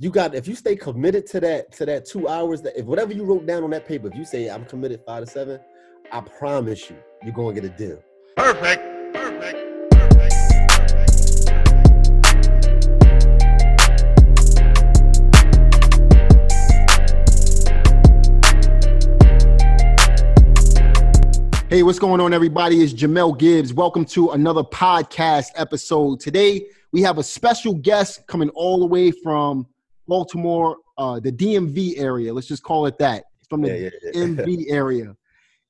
you got if you stay committed to that to that two hours that if whatever you wrote down on that paper, if you say I'm committed five to seven, I promise you, you're gonna get a deal. Perfect. Perfect. Hey, what's going on, everybody? It's Jamel Gibbs. Welcome to another podcast episode. Today, we have a special guest coming all the way from Baltimore, uh, the DMV area. Let's just call it that. From the Yeah, yeah, yeah. DMV area.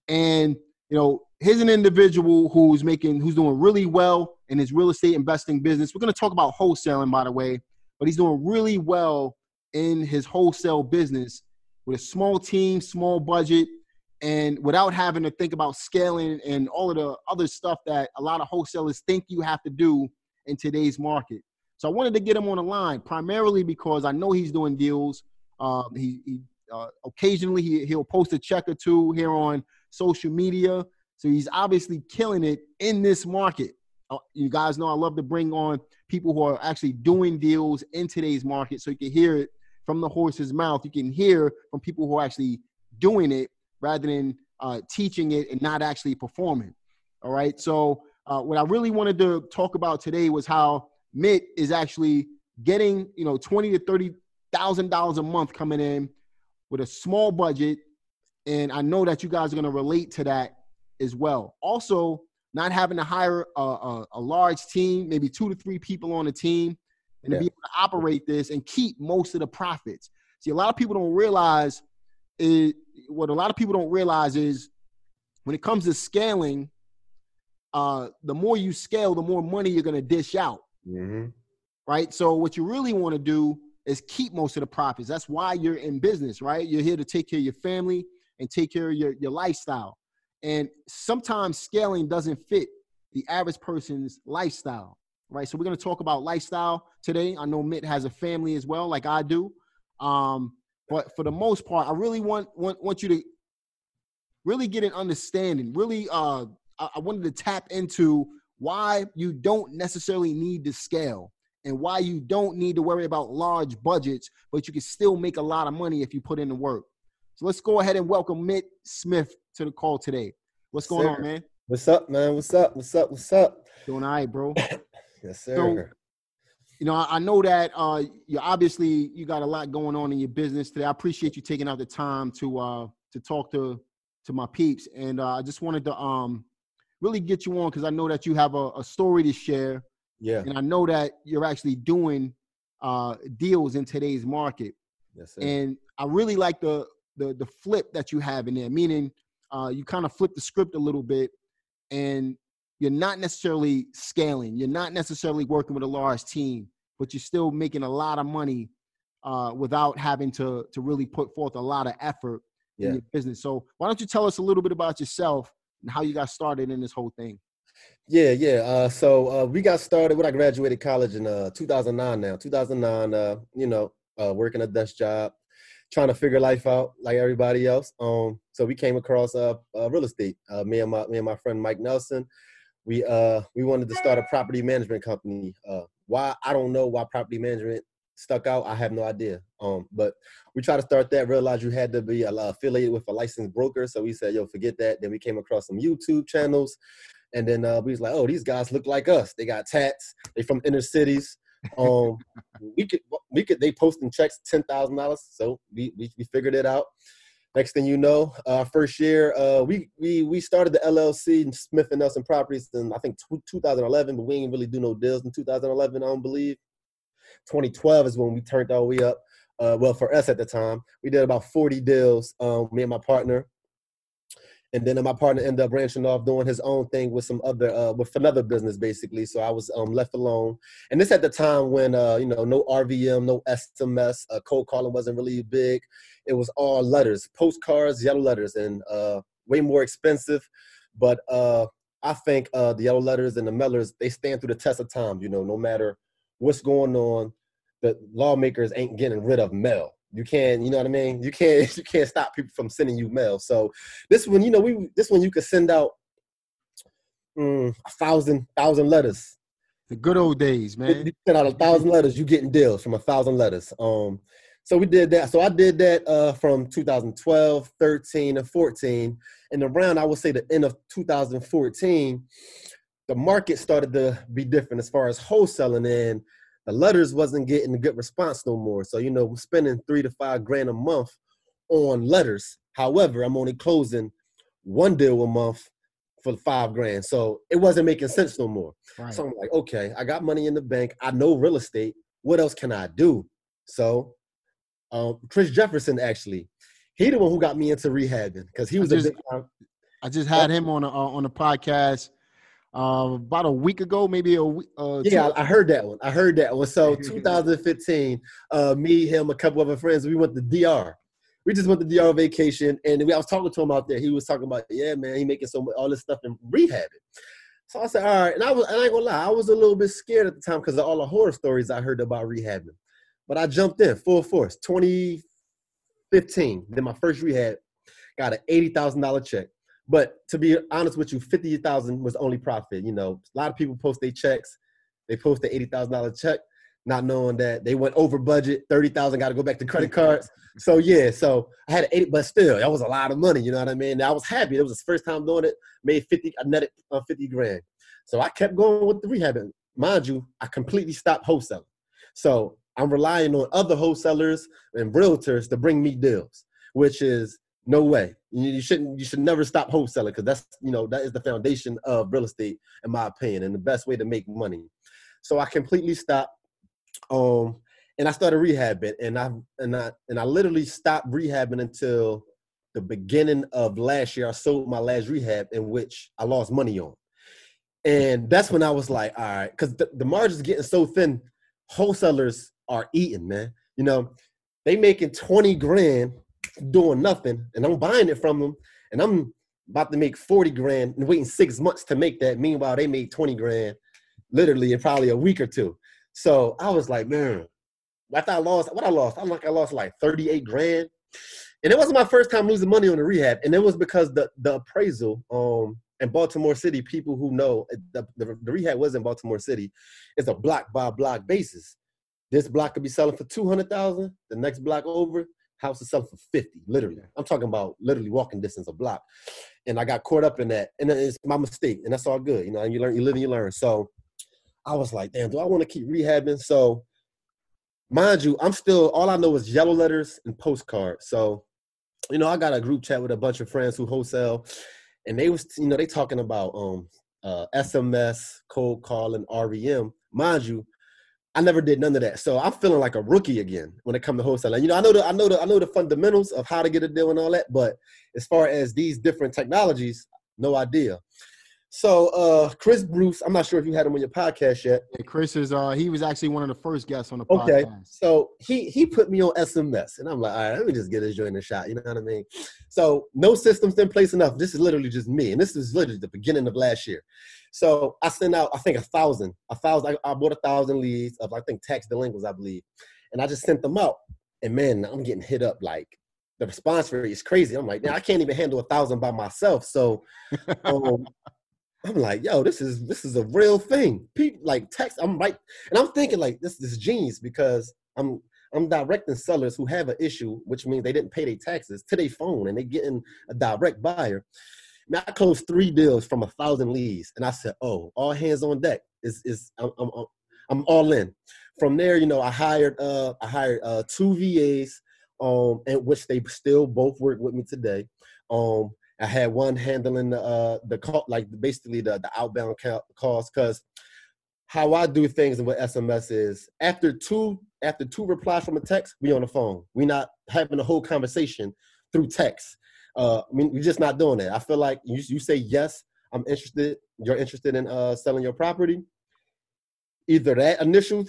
And, you know, here's an individual who's making, who's doing really well in his real estate investing business. We're going to talk about wholesaling, by the way, but he's doing really well in his wholesale business with a small team, small budget, and without having to think about scaling and all of the other stuff that a lot of wholesalers think you have to do in today's market. So I wanted to get him on the line primarily because I know he's doing deals. Um, he, he uh, occasionally he, he'll post a check or two here on social media. So he's obviously killing it in this market. Uh, you guys know I love to bring on people who are actually doing deals in today's market so you can hear it from the horse's mouth. You can hear from people who are actually doing it rather than uh, teaching it and not actually performing. All right. So uh, what I really wanted to talk about today was how Mitt is actually getting you know twenty to thirty thousand dollars a month coming in with a small budget, and I know that you guys are going to relate to that as well. Also, not having to hire a, a, a large team, maybe two to three people on a team, and to be able to operate this and keep most of the profits. See, a lot of people don't realize is what a lot of people don't realize is when it comes to scaling, uh, the more you scale, the more money you're going to dish out, Mhm. right? So what you really want to do is keep most of the profits. That's why you're in business, right? You're here to take care of your family and take care of your, your lifestyle. And sometimes scaling doesn't fit the average person's lifestyle, right? So we're going to talk about lifestyle today. I know Mitt has a family as well, like I do. Um, but for the most part, I really want want want you to really get an understanding. Really, uh, I, I wanted to tap into why you don't necessarily need to scale and why you don't need to worry about large budgets, but you can still make a lot of money if you put in the work. So let's go ahead and welcome Mitt Smith to the call today. What's going Sir. on, man? What's up, man? What's up? What's up? What's up? Doing all right, bro. Yes, sir. you know, I I know that uh, you obviously you got a lot going on in your business today. I appreciate you taking out the time to uh, to talk to to my peeps, and uh, I just wanted to um, really get you on because I know that you have a, a story to share, yeah. and I know that you're actually doing uh, deals in today's market. Yes, sir. And I really like the the the flip that you have in there, meaning uh, you kind of flip the script a little bit, and you're not necessarily scaling. You're not necessarily working with a large team, but you're still making a lot of money uh, without having to to really put forth a lot of effort Yeah. in your business. So why don't you tell us a little bit about yourself and how you got started in this whole thing? Yeah, yeah. Uh, so uh, we got started when I graduated college in uh, 2009. Now, 2009. Uh, you know, uh, working a desk job, trying to figure life out like everybody else. Um, so we came across uh, real estate. Me and my me and my friend Mike Nelson. We we wanted to start a property management company. Why I don't know why property management stuck out. I have no idea. Um, but we tried to start that. Realized you had to be uh, affiliated with a licensed broker. So we said, yo, forget that. Then we came across some YouTube channels. And then uh, we was like, oh, these guys look like us. They got tats. They from inner cities. Um, we could, we could. They posting checks ten thousand dollars. So we, we we figured it out. Next thing you know, uh, first year, uh, we we we started the LLC Smith and Nelson Properties in I think tw 2011, but we didn't really do no deals in 2011. I don't believe. 2012 is when we turned our way up. Uh, well, for us at the time, we did about 40 deals. Um, me and my partner, and then my partner ended up branching off doing his own thing with some other uh, with another business basically so i was um, left alone and this at the time when uh, you know no rvm no sms uh, cold calling wasn't really big it was all letters postcards yellow letters and uh, way more expensive but uh, i think the yellow letters and the mailers they stand through the test of time you know no matter what's going on the lawmakers ain't getting rid of mail you can't you know what i mean you can't you can't stop people from sending you mail so this one, you know, we this one you could send out mm, a thousand thousand letters, The good old days, man. You send out a thousand letters, you getting deals from a thousand letters. Um, so we did that. So I did that uh, from 2012, 13, and 14. And around, I would say, the end of 2014, the market started to be different as far as wholesaling, and the letters wasn't getting a good response no more. So you know, I'm spending three to five grand a month on letters. However, I'm only closing one deal a month for five grand. So it wasn't making sense no more. Right. So I'm like, okay, I got money in the bank. I know real estate. What else can I do? So um, Chris Jefferson actually, he the one who got me into rehabbing because he was I a just- big time. I just had him on a, uh, on the podcast uh, about a week ago, maybe a week. Uh, Yeah, I heard that one. I heard that one. So 2015, uh, me, him, a couple of our friends, we went to DR. We just went to DR vacation, and we, I was talking to him out there. He was talking about, yeah, man, he making so much all this stuff in rehabbing. So I said, all right, and I was, and I ain't gonna lie, I was a little bit scared at the time because of all the horror stories I heard about rehabbing. But I jumped in full force. 2015, then my first rehab, got an eighty thousand dollar check. But to be honest with you, fifty thousand was only profit. You know, a lot of people post their checks. They post the eighty thousand dollar check, not knowing that they went over budget. Thirty thousand got to go back to credit cards. So yeah, so I had an eighty, but still, that was a lot of money. You know what I mean? And I was happy. It was the first time doing it. Made fifty, I netted uh, fifty grand. So I kept going with the rehab. And mind you, I completely stopped wholesaling. So I'm relying on other wholesalers and realtors to bring me deals, which is no way. You, shouldn't. You should never stop wholesaling because that's you know that is the foundation of real estate, in my opinion, and the best way to make money. So I completely stopped. Um, and I started rehabbing, and I and I and I literally stopped rehabbing until the beginning of last year. I sold my last rehab, in which I lost money on, and that's when I was like, all right, because the, the margins getting so thin, wholesalers are eating, man. You know, they making twenty grand doing nothing, and I'm buying it from them, and I'm about to make forty grand and waiting six months to make that. Meanwhile, they made twenty grand, literally in probably a week or two. So I was like, man, after I lost, what I lost, I'm like, I lost like 38 grand. And it wasn't my first time losing money on the rehab. And it was because the the appraisal um in Baltimore City, people who know the, the, the rehab was in Baltimore City, it's a block by block basis. This block could be selling for 200,000, the next block over, house is selling for 50, literally. I'm talking about literally walking distance a block. And I got caught up in that. And it's my mistake. And that's all good. You know, you learn, you live and you learn. So I was like, damn, do I want to keep rehabbing? So mind you, I'm still all I know is yellow letters and postcards. So, you know, I got a group chat with a bunch of friends who wholesale, and they was, you know, they talking about um uh SMS, cold calling, RVM. Mind you, I never did none of that. So I'm feeling like a rookie again when it comes to wholesaling. You know, I know the I know the I know the fundamentals of how to get a deal and all that, but as far as these different technologies, no idea. So uh Chris Bruce, I'm not sure if you had him on your podcast yet. Yeah, Chris is uh he was actually one of the first guests on the podcast. Okay. So he he put me on SMS, and I'm like, all right, let me just get this joint a shot. You know what I mean? So no systems in place enough. This is literally just me, and this is literally the beginning of last year. So I sent out, I think a thousand, a thousand. I, I bought a thousand leads of I think tax delinquents, I believe, and I just sent them out. And man, I'm getting hit up like the response rate is crazy. I'm like, now I can't even handle a thousand by myself. So um, I'm like, yo, this is this is a real thing. People like text. I'm right, and I'm thinking like this is genius because I'm I'm directing sellers who have an issue, which means they didn't pay their taxes to their phone, and they're getting a direct buyer. Now I closed three deals from a thousand leads, and I said, oh, all hands on deck. Is is I'm I'm- I'm all in. From there, you know, I hired uh I hired uh two VAs, um, and which they still both work with me today. Um, I had one handling the uh the call like basically the the outbound calls because how I do things with SMS is after two after two replies from a text, we on the phone. We not having a whole conversation through text. Uh, I mean, we're just not doing that. I feel like you you say yes, I'm interested. You're interested in uh selling your property. Either that initial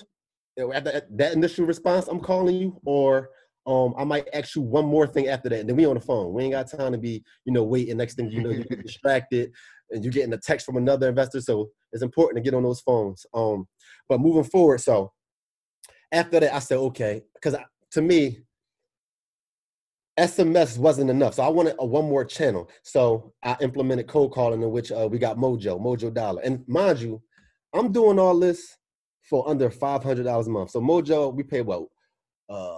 at that, that initial response, I'm calling you, or um, I might ask you one more thing after that, and then we on the phone. We ain't got time to be, you know, waiting. Next thing you know, you get distracted, and you're getting a text from another investor. So it's important to get on those phones. Um, but moving forward, so after that, I said okay, because to me, SMS wasn't enough. So I wanted a one more channel. So I implemented cold calling, in which uh, we got Mojo, Mojo Dialer, and mind you, I'm doing all this for under five hundred dollars a month. So Mojo, we pay what? Uh,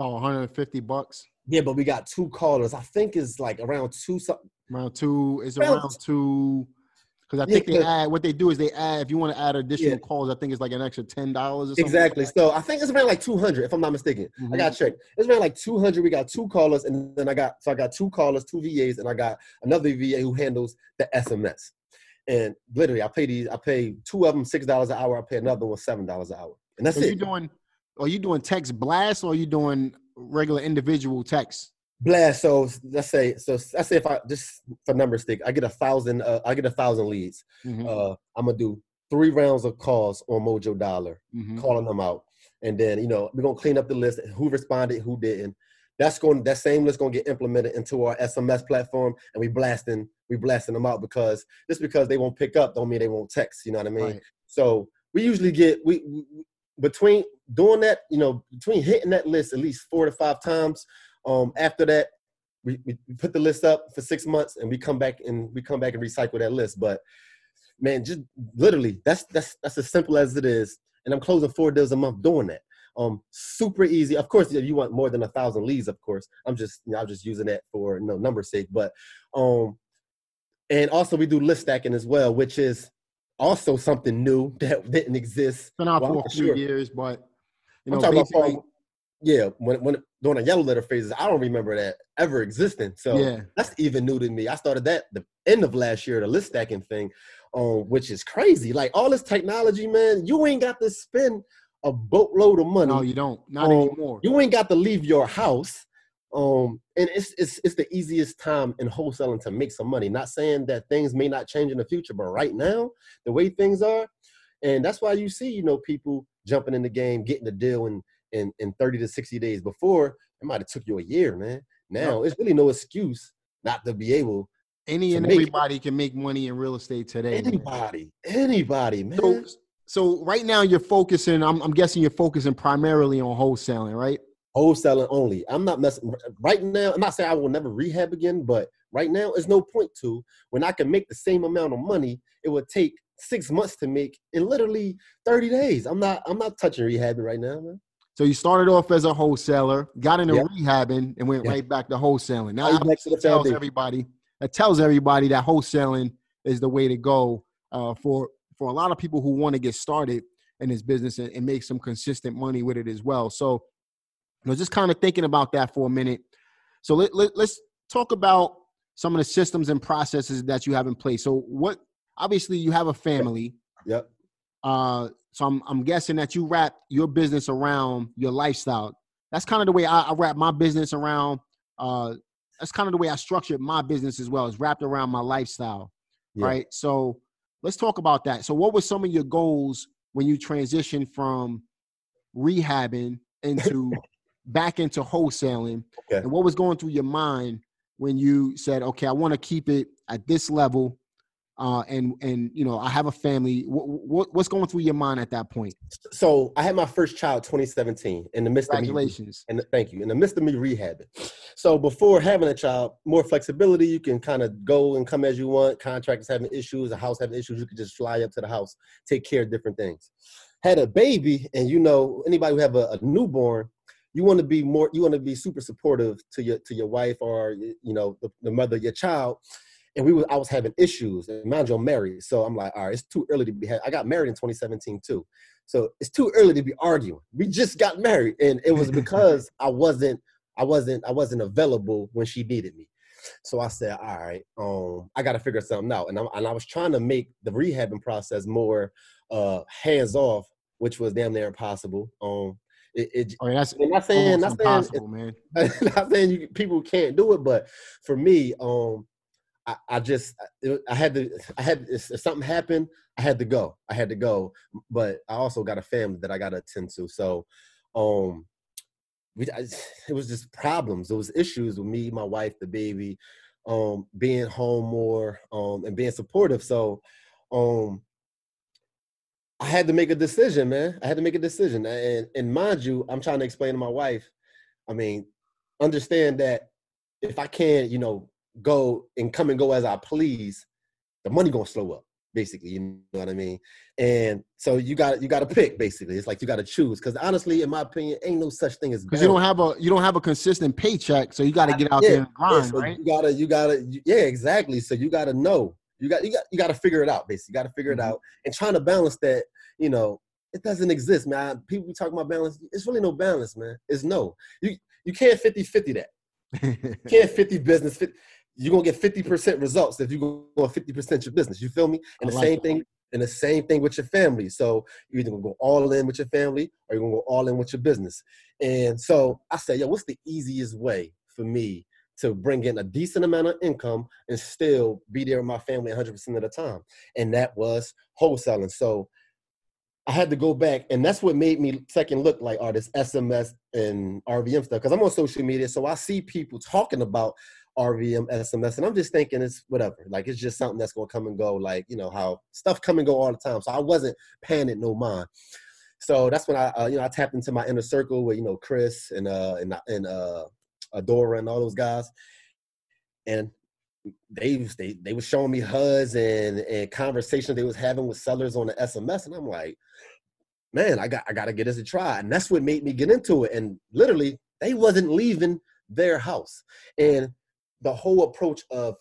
Oh, 150 bucks. yeah, but we got two callers. I think it's like around two something. Around two. It's Well, around two. Because I Yeah, think they add what they do is they add if you want to add additional Yeah. calls, I think it's like an extra ten dollars or something. Exactly. So I think it's around like two hundred, if I'm not mistaken. I Mhm. got to check. It's around like two hundred. We got two callers, and then I got so I got two callers, two VAs, and I got another VA who handles the SMS. And literally, I pay these. I pay two of them six dollars an hour. I pay another one seven dollars an hour, and that's So you it. doing? Are you doing text blast or are you doing regular individual text? Blast. So let's say, so let's say if I just for numbers sake, I get a thousand. Uh, I get a thousand leads. Mhm, Uh, I'm gonna do three rounds of calls on Mojo Dialer. mhm. calling them out. And then, you know, we're gonna clean up the list, who responded, who didn't. That's going that same list gonna get implemented into our SMS platform and we blasting, we blasting them out because just because they won't pick up don't mean they won't text. You know what I mean? Right. So we usually get we, we between doing that, you know, between hitting that list at least four to five times. Um, after that, we, we put the list up for six months and we come back and we come back and recycle that list. But man, just literally, that's that's that's as simple as it is. And I'm closing four deals a month doing that. Um, super easy. Of course, if you want more than a thousand leads, of course, I'm just you know, I'm just using that for you know number sake. But um, and also we do list stacking as well, which is also something new that didn't exist. Been out Well, for a few sure. years, but you I'm talking about Paul- yeah, when when during the yellow letter phases, I don't remember that ever existing. So yeah. that's even new to me. I started that the end of last year, the list stacking thing, um, which is crazy. Like all this technology, man, you ain't got to spend a boatload of money. No, you don't. Not Um, anymore. you ain't got to leave your house. Um, and it's it's it's the easiest time in wholesaling to make some money. Not saying that things may not change in the future, but right now, the way things are, and that's why you see, you know, people jumping in the game, getting the deal in in, in 30 to 60 days. Before, it might have took you a year, man. Now it's really no excuse not to be able Any and make it. everybody can make money in real estate today. man. anybody, anybody, man. So, so right now you're focusing. I'm, I'm guessing you're focusing primarily on wholesaling, right? wholesaling only. I'm not messing right now. I'm not saying I will never rehab again, but right now, there's no point to when I can make the same amount of money. It would take six months to make in literally 30 days. I'm not. I'm not touching rehabbing right now, man. So you started off as a wholesaler, got into Yep. rehabbing, and went Yep. right back to wholesaling. Now Right back to tells foundation. everybody that tells everybody that wholesaling is the way to go uh, for for a lot of people who want to get started in this business and, and make some consistent money with it as well. So, you know, just kind of thinking about that for a minute. So let, let let's talk about some of the systems and processes that you have in place. So what obviously you have a family. Yep. Uh, so I'm I'm guessing that you wrap your business around your lifestyle. That's kind of the way I, I wrap my business around. Uh, that's kind of the way I structured my business as well. It's wrapped around my lifestyle, Yeah. right? So let's talk about that. So what were some of your goals when you transitioned from rehabbing into back into wholesaling? Okay. And what was going through your mind when you said, "Okay, I want to keep it at this level," uh, and and you know, I have a family. What, what what's going through your mind at that point? So I had my first child 2017 in the midst of me Congratulations. and thank you in the midst of me rehabbing so before having a child more flexibility you can kind of go and come as you want contractors having issues a house having issues you can just fly up to the house take care of different things had a baby and you know anybody who have a, a newborn you want to be more you want to be super supportive to your to your wife or you know the, the mother of your child and we were i was having issues and mind you i'm married so i'm like all right it's too early to be ha- i got married in 2017 too so it's too early to be arguing. We just got married, and it was because I wasn't, I wasn't, I wasn't available when she needed me. So I said, all right, um, I got to figure something out, and I, and I was trying to make the rehabbing process more uh, hands off, which was damn near impossible. Um, it, it Oh, yeah, that's I'm not saying, not saying, impossible, man. not saying you people can't do it, but for me, um, I, I just I- had to I had if something happened, I had to go. I had to go, but I also got a family that I got to attend to. So, um, we I, it was just problems. There was issues with me, my wife, the baby, um, being home more, um, and being supportive. So, um, I had to make a decision, man. I had to make a decision, and and mind you, I'm trying to explain to my wife. I mean, understand that if I can't, you know, go and come and go as I please, the money gonna slow up. basically. You know what I mean? And so you got you got to pick. Basically, it's like you got to choose. Because honestly, in my opinion, ain't no such thing as because you don't have a you don't have a consistent paycheck, so you got to get out Yeah, there and grind, yeah, so right? You gotta, you gotta, you- yeah, exactly. So you gotta know. You got, you got, you got to figure it out. Basically, you got to figure Mhm. it out. And trying to balance that, you know, it doesn't exist, man. People be talking about balance. It's really no balance, man. It's no. You you can't 50-50 that. You can't 50 business. 50, you're gonna get 50% results if you go 50% your business. You feel me? And I the like same that. thing, and the same thing with your family. So you're either gonna go all in with your family or you're gonna go all in with your business. And so I said, yo, what's the easiest way for me to bring in a decent amount of income and still be there with my family 100% of the time? And that was wholesaling. So I had to go back, and that's what made me second look like all this SMS and RVM stuff. Because I'm on social media, so I see people talking about RVM, SMS, and I'm just thinking it's whatever. Like it's just something that's gonna come and go. Like you know how stuff come and go all the time. So I wasn't it no mind. So that's when I, uh, you know, I tapped into my inner circle with you know Chris and uh and and uh Adora and all those guys, and they they they was showing me HUDs and and conversations they was having with sellers on the SMS, and I'm like, man, I got I got to get this a try, and that's what made me get into it. And literally, they wasn't leaving their house, and the whole approach of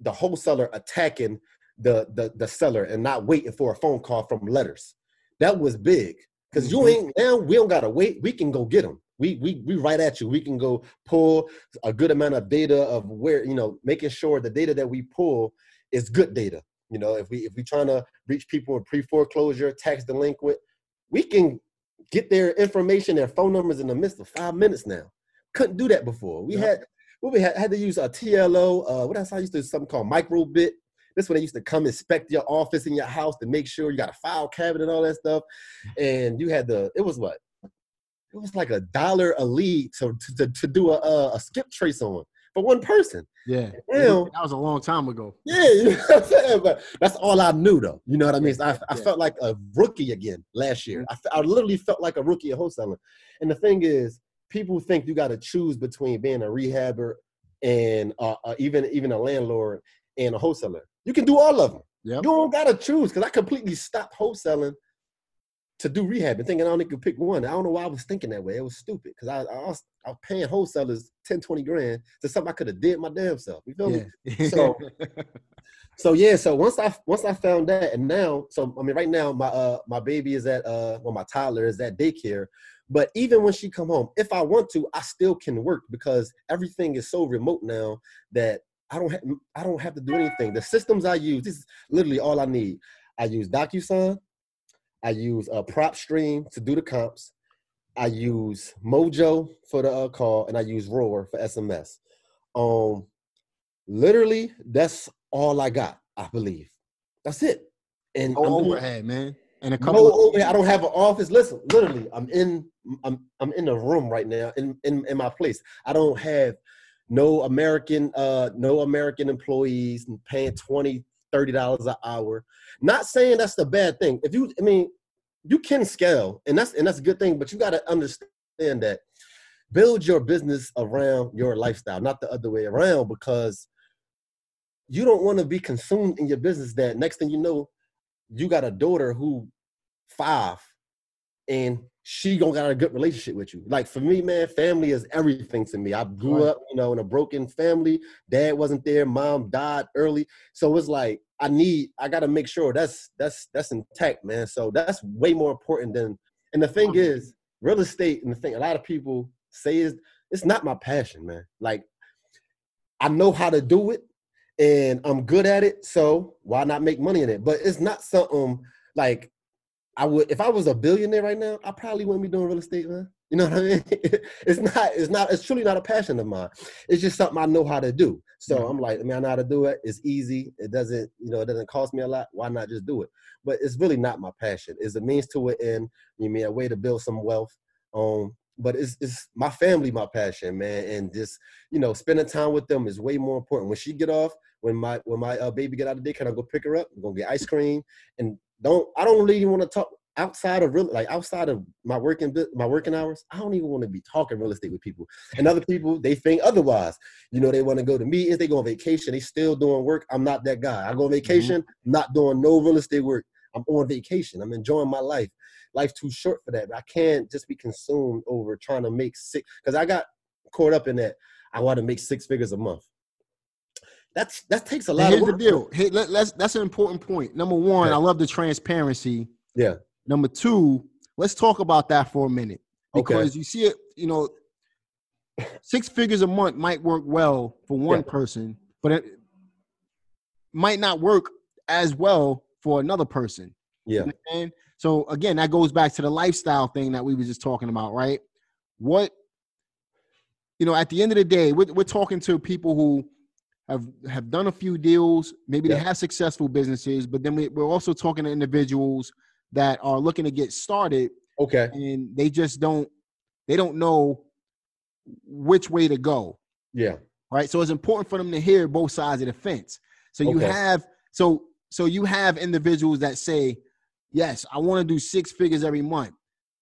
the wholesaler attacking the the the seller and not waiting for a phone call from letters, that was big. Cause you Mhm. ain't now we don't gotta wait. We can go get them. We we we right at you. We can go pull a good amount of data of where you know making sure the data that we pull is good data. You know, if we if we trying to reach people in pre foreclosure, tax delinquent, we can get their information, their phone numbers in the midst of five minutes now. Couldn't do that before. We had what we had, had to use a TLO. Uh, what else? I used to do something called MicroBilt. This when they used to come inspect your office and your house to make sure you got a file cabinet and all that stuff. And you had the it was what it was like a dollar a lead to to, to do a, a a skip trace on for one person. Yeah, Well- that was a long time ago. Yeah, you know what I'm saying? But that's all I knew, though. You know what I mean? So I, I Yeah. felt like a rookie again last year. I, I literally felt like a rookie at wholesaling. And the thing is, people think you got to choose between being a rehabber and uh, uh, even even a landlord and a wholesaler. You can do all of them. Yep. You don't got to choose because I completely stopped wholesaling to do rehab and thinking I only could pick one. I don't know why I was thinking that way. It was stupid because I, I, was, I was paying wholesalers 10, 20 grand to something I could have did my damn self. You feel me? So- So yeah, so once I once I found that, and now, so I mean, right now my uh my baby is at uh well my toddler is at daycare, but even when she come home, if I want to, I still can work because everything is so remote now that I don't have I don't have to do anything. The systems I use, this is literally all I need. I use DocuSign, I use uh, PropStream to do the comps, I use Mojo for the uh, call, and I use Roar for SMS. Um, literally, that's all I got. I believe that's it. And no I'm doing- overhead, man. And a no couple. of, overhead. I don't have an office. Listen, literally, I'm in. I'm I'm in a room right now in in, in my place. I don't have no American uh no American employees paying 20 30 dollars an hour. Not saying that's the bad thing. If you, I mean, you can scale, and that's and that's a good thing. But you got to understand that build your business around your lifestyle, not the other way around, because you don't want to be consumed in your business. That next thing you know, you got a daughter who five, and she gonna got a good relationship with you. Like for me, man, family is everything to me. I grew Right. up, you know, in a broken family. Dad wasn't there. Mom died early, so it's like I need. I got to make sure that's that's that's intact, man. So that's way more important than. And the thing is, real estate and the thing a lot of people say is it's not my passion, man. Like I know how to do it and I'm good at it, so why not make money in it? But it's not something like I would if I was a billionaire right now, I probably wouldn't be doing real estate, man. You know what I mean? it's not, it's not, it's truly not a passion of mine. It's just something I know how to do. So Mhm. I'm like, I mean, I know how to do it. It's easy. It doesn't, you know, it doesn't cost me a lot. Why not just do it? But it's really not my passion. It's a means to an end. You mean a way to build some wealth. Um, but it's it's my family, my passion, man, and just you know, spending time with them is way more important. When she get off, when my when my uh, baby get out of daycare, I go pick her up. I'm gonna get ice cream, and don't I don't really want to talk. outside of real, like outside of my working my working hours, I don't even want to be talking real estate with people. And other people, they think otherwise. You know, they want to go to meetings, they go on vacation, they still doing work. I'm not that guy. I go on mm-hmm. vacation, not doing no real estate work. I'm on vacation. I'm enjoying my life. Life's too short for that. I can't just be consumed over trying to make six because I got caught up in that. I want to make six figures a month. That's that takes a lot here's of the deal. Hey, let, let's that's an important point. Number one, Okay. I love the transparency. Yeah. Number two, let's talk about that for a minute Okay. because you see it. You know, six figures a month might work well for one Yeah. person, but it might not work as well for another person. Yeah. And so again, that goes back to the lifestyle thing that we were just talking about, right? What you know, at the end of the day, we're, we're talking to people who have have done a few deals. Maybe they have successful businesses, but then we, we're also talking to individuals that are looking to get started Okay. and they just don't they don't know which way to go. Yeah. right? So it's important for them to hear both sides of the fence. So you have so so you have individuals that say yes i want to do six figures every month.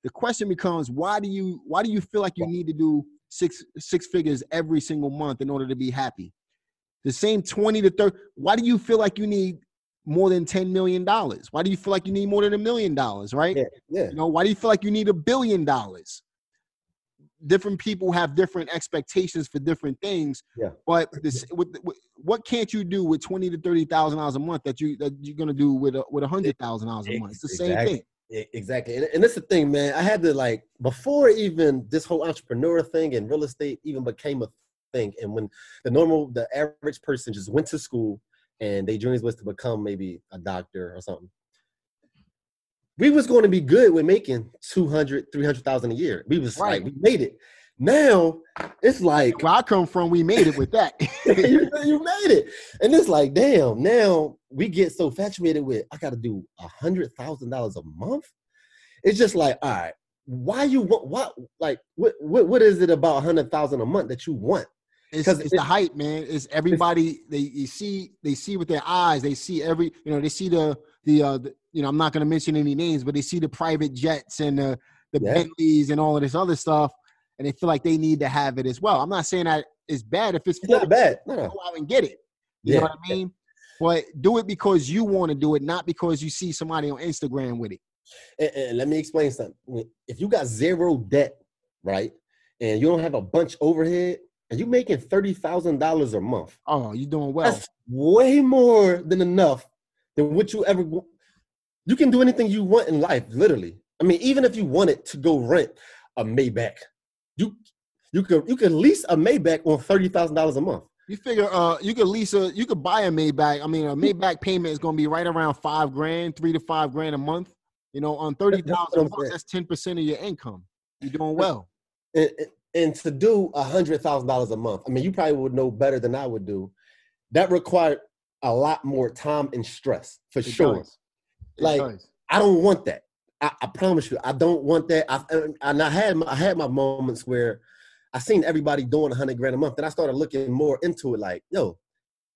The question becomes why do you why do you feel like you need to do six six figures every single month in order to be happy the same 20 to 30 why do you feel like you need more than 10 million dollars why do you feel like you need more than a million dollars right Yeah. Yeah. you know, why do you feel like you need a billion dollars? Different people have different expectations for different things. Yeah. But this, with, with, what can't you do with twenty to thirty thousand dollars a month that you that you're gonna do with a with a hundred thousand dollars a month? It's the same thing. Exactly. And, and that's the thing, man. I had to like before even this whole entrepreneur thing and real estate even became a thing. And when the normal, the average person just went to school and their dreams was to become maybe a doctor or something. We was going to be good with making 200, 300,000 a year. We was Right. like, we made it. Now it's like, Where I come from, we made it with that. you, you made it. And it's like, damn, now we get so infatuated with I gotta do a hundred thousand dollars a month. It's just like, all right, why you want what like what what, what is it about a hundred thousand a month that you want? It's, it's it- the hype, man. It's everybody they you see they see with their eyes. They see every you know they see the the uh the, you know I'm not going to mention any names, but they see the private jets and the the Yeah. Bentleys and all of this other stuff, and they feel like they need to have it as well. I'm not saying that it's bad if it's It's not bad. No. Go out and get it. You Yeah. know what I mean? But do it because you want to do it, not because you see somebody on Instagram with it. And, and let me explain something. If you got zero debt, right, and you don't have a bunch overhead, and you making thirty thousand dollars a month, Oh, you're doing well. That's way more than enough than what you ever. You can do anything you want in life, literally. I mean, even if you wanted to go rent a Maybach, you you could you could lease a Maybach on thirty thousand dollars a month. You figure uh you could lease a you could buy a Maybach. I mean a Maybach payment is gonna be right around five grand, three to five grand a month. You know, on thirty thousand I'm bucks, saying. that's ten percent of your income. You're doing well. And, and- to do a hundred thousand dollars a month, I mean, you probably would know better than I would do. That required a lot more time and stress for It sure. Like, does. I don't want that. I, I promise you, I don't want that. I, and I had my, I had my moments where I seen everybody doing a hundred grand a month, and I started looking more into it. Like, yo,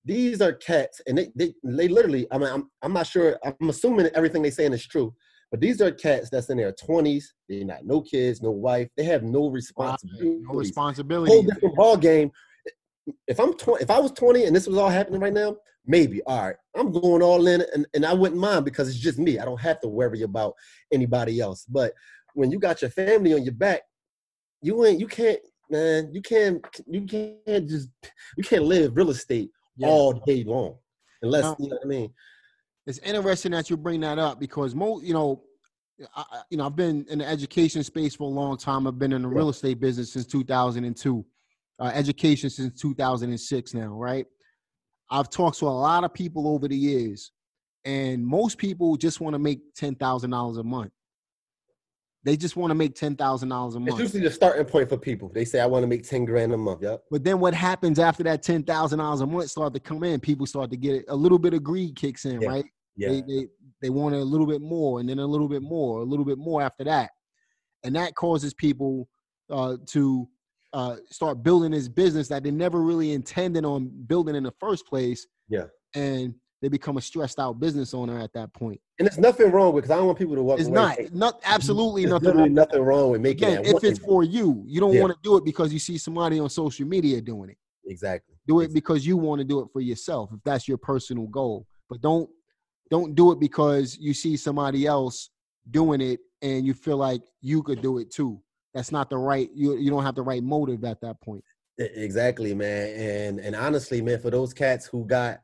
these are cats, and they they, they literally. I mean, I'm I'm not sure. I'm assuming everything they saying is true, but these are cats that's in their twenties. They're not no kids, no wife. They have no responsibility. No responsibility. whole different ball game. If I'm 20, if I was 20 and this was all happening right now, maybe all right, I'm going all in, and, and I wouldn't mind because it's just me. I don't have to worry about anybody else. But when you got your family on your back, you ain't, you can't, man, you can't, you can't just, you can't live real estate Yeah. all day long, unless No. you know what I mean. It's interesting that you bring that up because most you know I, you know i've been in the education space for a long time. I've been in the Yeah. real estate business since 2002 uh, education since 2006 now right? I've talked to a lot of people over the years and most people just want to make $10000 a month they just want to make $10000 a month. It's usually the starting point for people. They say I want to make 10 grand a month. Yep. but then what happens after that $10000 a month start to come in people start to get a little bit of greed kicks in Yeah. right Yeah. They, they they want a little bit more, and then a little bit more, a little bit more after that, and that causes people uh, to uh, start building this business that they never really intended on building in the first place. Yeah. And they become a stressed out business owner at that point. And there's nothing wrong with because I don't want people to walk It's away. not, not absolutely nothing. wrong. nothing wrong with making Again, if one it's for you, you don't Yeah. want to do it because you see somebody on social media doing it. exactly. Do it because you want to do it for yourself, if that's your personal goal. But don't don't do it because you see somebody else doing it and you feel like you could do it too. That's not the right. You you don't have the right motive at that point. Exactly, man. And and honestly, man, for those cats who got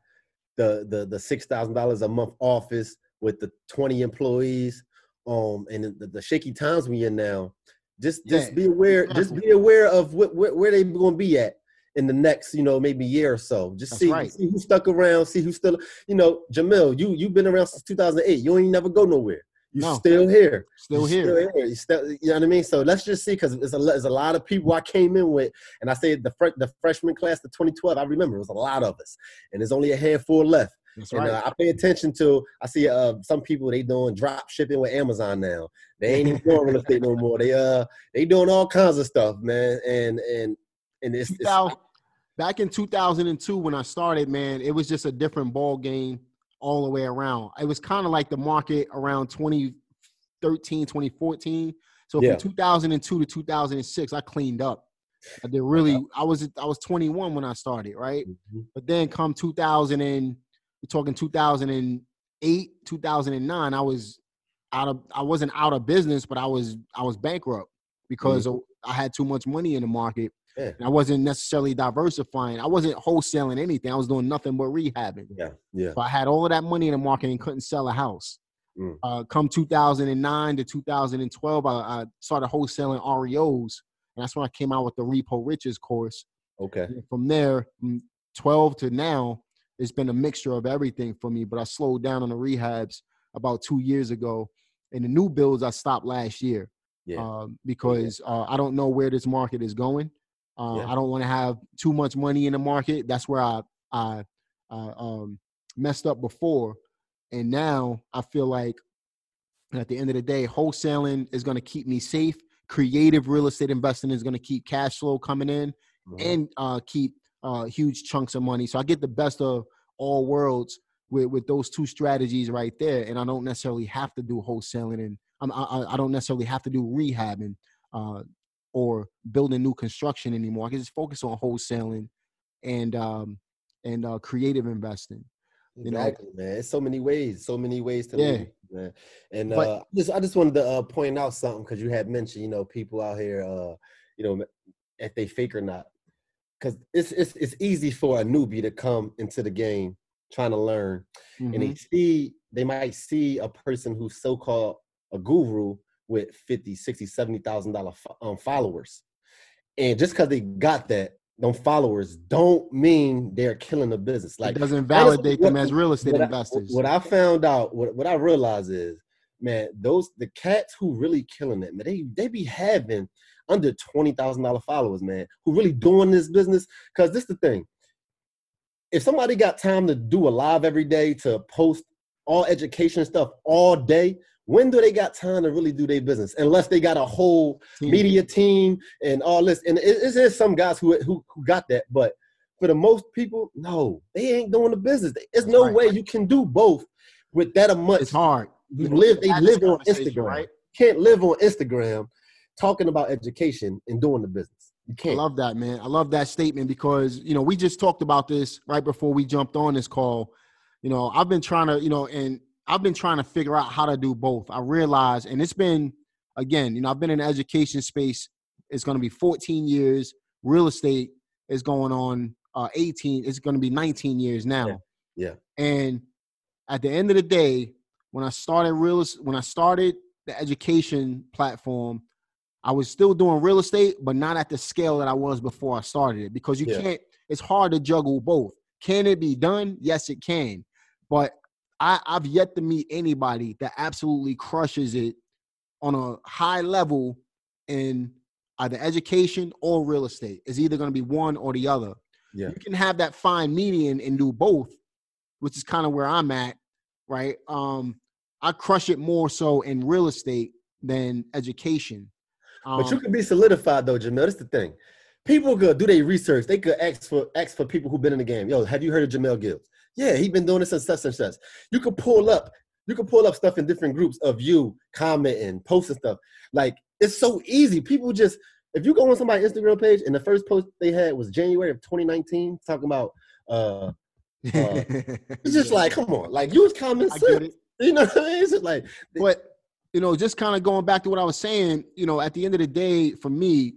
the the the six thousand dollars a month office with the twenty employees, um, and the, the shaky times we in now, just just Yeah, be aware, just be aware of what, what where they going to be at in the next, you know, maybe year or so. Just That's see right. see who stuck around, see who still, you know, Jamel, you you've been around since two thousand eight. You ain't never go nowhere. You No. still here. Still You here. You, still, you know what I mean? So let's just see, because there's a, there's a lot of people I came in with, and I say the fre- the freshman class the 2012. I remember it was a lot of us, and there's only a handful left. That's And right. uh, I pay attention to. I see uh, some people they doing drop shipping with Amazon now. They ain't even doing real estate no more. They uh they doing all kinds of stuff, man. And and and it's, it's back in 2002 when I started, man, it was just a different ball game all the way around. It was kind of like the market around 2013, 2014. So Yeah. from 2002 to 2006, I cleaned up. I did really. I was I was 21 when I started, right? Mhm. But then come 2000 and you're talking 2008, 2009, I was out of I wasn't out of business, but I was I was bankrupt because of- I had too much money in the market. Yeah. And I wasn't necessarily diversifying. I wasn't wholesaling anything. I was doing nothing but rehabbing. yeah yeah So I had all of that money in the market and couldn't sell a house. Mm. Uh, come 2009 to 2012, I, I started wholesaling REOs, and that's when I came out with the Repo Riches course. okay And from there, from 12 to now, it's been a mixture of everything for me. But I slowed down on the rehabs about two years ago, and the new builds I stopped last year yeah um, because uh, I don't know where this market is going. Uh, Yeah. I don't want to have too much money in the market. That's where I I uh, um, messed up before, and now I feel like at the end of the day, wholesaling is going to keep me safe. Creative real estate investing is going to keep cash flow coming in Mhm. and uh, keep uh, huge chunks of money. So I get the best of all worlds with, with those two strategies right there, and I don't necessarily have to do wholesaling, and I'm, I, I- I don't necessarily have to do rehabbing uh, or building new construction anymore. I can just focus on wholesaling and um, and uh, creative investing. you know? Exactly, man. It's so many ways, so many ways to Yeah. live, man. And But- uh, just I just wanted to uh, point out something because you had mentioned, you know, people out here, uh, you know, if they fake or not, because it's it's it's easy for a newbie to come into the game trying to learn, and they Mhm. see they might see a person who's so called a guru with 50 60 70,000 dollar um, followers and just because they got that them followers don't mean they're killing the business like it doesn't validate them as real estate what I- investors. what I found out, what, what I realized is, man, those the cats who really killing it, man, they they be having under twenty thousand dollar followers, man, who really doing this business. Cause this the thing. If somebody got time to do a live every day to post all education stuff all day, when do they got time to really do their business? Unless they got a whole Team. media team and all this. And it, it is some guys who, who who got that, but for the most people, no, they ain't doing the business. There's no Right. way you can do both with that a much. It's hard. You live, they live on Instagram. right? Can't live on Instagram talking about education and doing the business. You I can't. I love that, man. I love that statement because you know we just talked about this right before we jumped on this call. You know, I've been trying to, you know, and I've been trying to figure out how to do both. I realize, and it's been again, you know, I've been in the education space. It's going to be 14 years. Real estate is going on uh, 18. It's going to be 19 years now. Yeah. And at the end of the day, when I started real, when I started the education platform, I was still doing real estate, but not at the scale that I was before I started it because you Yeah. can't, it's hard to juggle both. Can it be done? Yes, it can. But I, I've yet to meet anybody that absolutely crushes it on a high level in either education or real estate. It's either going to be one or the other. Yeah. You can have that fine median and do both, which is kind of where I'm at, right? Um, I crush it more so in real estate than education. Um, But you could be solidified though, Jamel. That's the thing. People could do their research. They could ask for ask for people who've been in the game. Yo, have you heard of Jamel Gibbs? Yeah, he's been doing this since such and such. You could pull up, you could pull up stuff in different groups of you commenting, posting stuff. Like it's so easy. People just if you go on somebody's Instagram page and the first post they had was January of 2019, talking about uh, uh it's just like, come on, like use common I get sense. it. You know what I mean? It's just like But you know, just kind of going back to what I was saying, you know, at the end of the day, for me,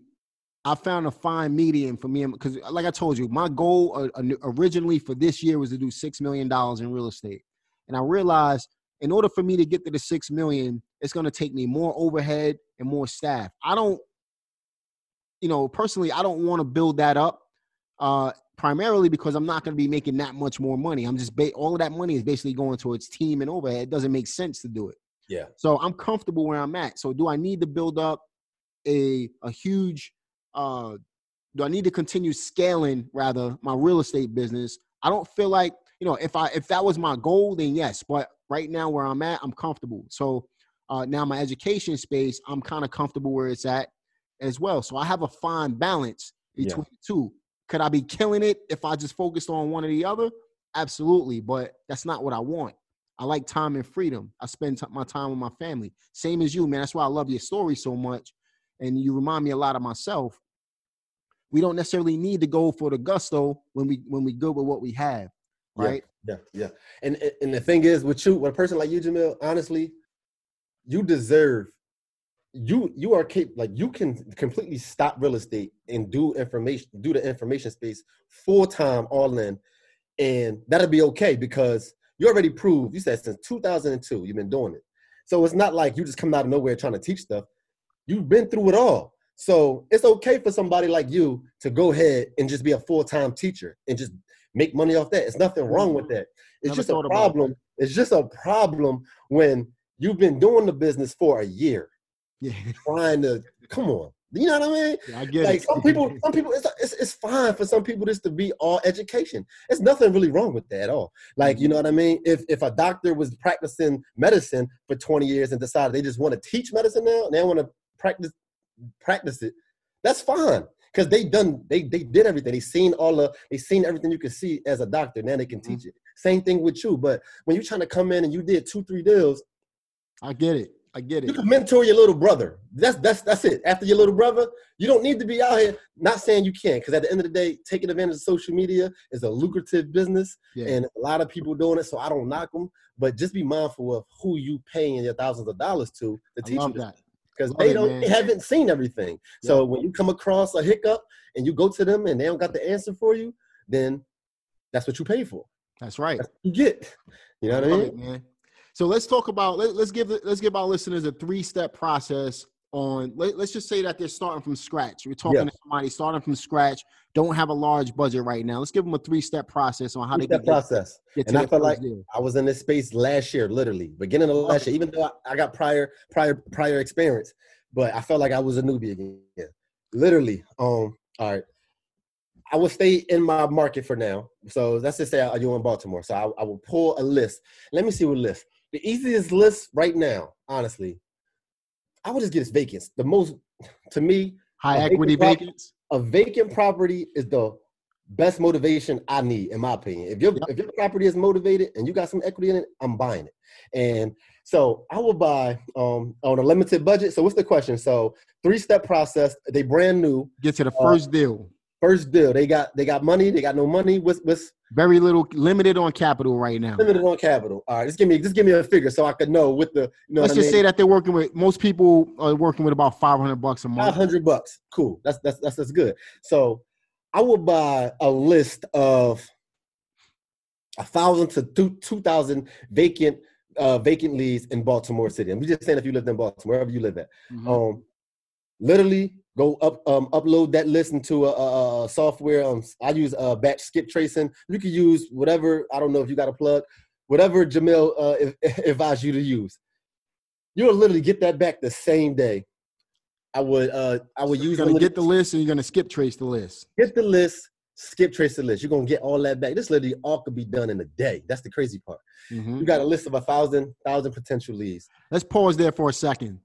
I found a fine medium for me because, like I told you, my goal uh, uh, originally for this year was to do six million dollars in real estate, and I realized in order for me to get to the six million, it's going to take me more overhead and more staff. I don't, you know, personally, I don't want to build that up. Uh, primarily because I'm not going to be making that much more money. I'm just ba- all of that money is basically going towards team and overhead. It doesn't make sense to do it. yeah, So I'm comfortable where I'm at. So do I need to build up a a huge uh do I need to continue scaling rather my real estate business? I don't feel like, you know, if I if that was my goal then yes, but right now where I'm at, I'm comfortable. So uh now my education space, I'm kind of comfortable where it's at as well. So I have a fine balance Yeah. between the two. Could I be killing it if I just focused on one or the other? Absolutely, but that's not what I want. I like time and freedom. I spend t- my time with my family. Same as you, man. That's why I love your story so much. And you remind me a lot of myself. We don't necessarily need to go for the gusto when we when we good with what we have, Yeah. right? yeah, yeah. And and the thing is, with you, with a person like you, Jamel, honestly, you deserve. You you are capable. Like you can completely stop real estate and do information, do the information space full time, all in, and that'll be okay because you already proved. You said since 2002 you've been doing it, so it's not like you just come out of nowhere trying to teach stuff. You've been through it all. So it's okay for somebody like you to go ahead and just be a full time teacher and just make money off that. It's nothing wrong with that. It's Never just a problem. It's just a problem when you've been doing the business for a year, Yeah, trying to come on. You know what I mean? I get Like it. some people, some people, it's, it's it's fine for some people just to be all education. It's nothing really wrong with that at all. Like you mm-hmm. know what I mean? If if a doctor was practicing medicine for 20 years and decided they just want to teach medicine now and they want to practice practice it, that's fine because they done they they did everything. They seen all the they seen everything you can see as a doctor. Now they can mm-hmm. teach it. Same thing with you. But when you're trying to come in and you did two three deals, I get it. I get it. you can mentor your little brother. That's that's that's it. After your little brother, you don't need to be out here. Not saying you can't, because at the end of the day, taking advantage of social media is a lucrative business, Yeah. and a lot of people doing it. So I don't knock them, but just be mindful of who you paying your thousands of dollars to to I teach love you that. Because they don't man. they haven't seen everything. So when you come across a hiccup and you go to them and they don't got the answer for you, then that's what you pay for. That's right. That's what you get. You know what I mean? it, man. So let's talk about let, let's give let's give our listeners a three step process on let, us just say that they're starting from scratch. We're talking Yeah. to somebody starting from scratch, don't have a large budget right now. Let's give them a three step process on how they That can get, process. get And I felt like. I was in this space last year, literally beginning of last year. Even though I, I got prior, prior, prior experience, but I felt like I was a newbie again. Literally. Um. All right. I will stay in my market for now. So let's just say you're in Baltimore. So I, I will pull a list. Let me see what list. The easiest list right now, honestly, I would just get this vacants. The most, to me, high equity vacant vacants. a vacant property is the best motivation I need, in my opinion. If your Yep. if your property is motivated and you got some equity in it, I'm buying it. And so I will buy um, on a limited budget. So what's the question? So three step process. They brand new. Get to the uh, first deal. First deal. They got they got money. They got no money. What's what's Very little limited on capital right now. limited on capital? All right, just give me just give me a figure so I could know with the you know Let's what I just mean? say that they're working with most people are working with about 500 bucks a month. hundred bucks. Cool. That's that's that's that's good. So I will buy a list of a thousand to two two thousand vacant uh vacant leads in Baltimore City. I'm just saying if you lived in Baltimore, wherever you live at. Mhm. Um literally go up um upload that list into a, a, a software. Um I use uh batch skip tracing. You can use whatever, I don't know if you got a plug, whatever Jamel uh advised you to use. You'll literally get that back the same day. I would uh I would use. You're gonna get the list and you're gonna skip trace the list. get the list, skip trace the list. You're gonna get all that back. This literally all could be done in a day. That's the crazy part. Mhm. You got a list of a thousand thousand potential leads. let's pause there for a second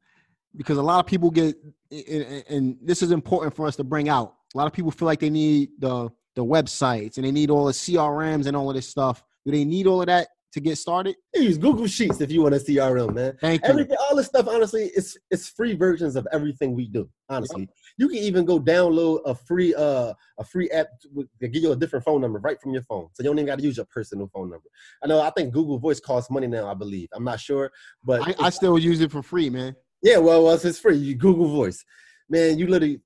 because a lot of people get and, this is important for us to bring out a lot of people feel like they need the the websites and they need all the crms and all of this stuff Do they need all of that to get started? Use Google Sheets if you want a CRM, man. Thank you. Everything, all this stuff, honestly, it's it's free versions of everything we do. Honestly, you can even go download a free uh a free app to to give you a different phone number right from your phone, so you don't even got to use your personal phone number. I know. I think Google Voice costs money now. I believe. I'm not sure, but I, I still use it for free, man. Yeah, well, well, it's free. You Google Voice, man. You literally,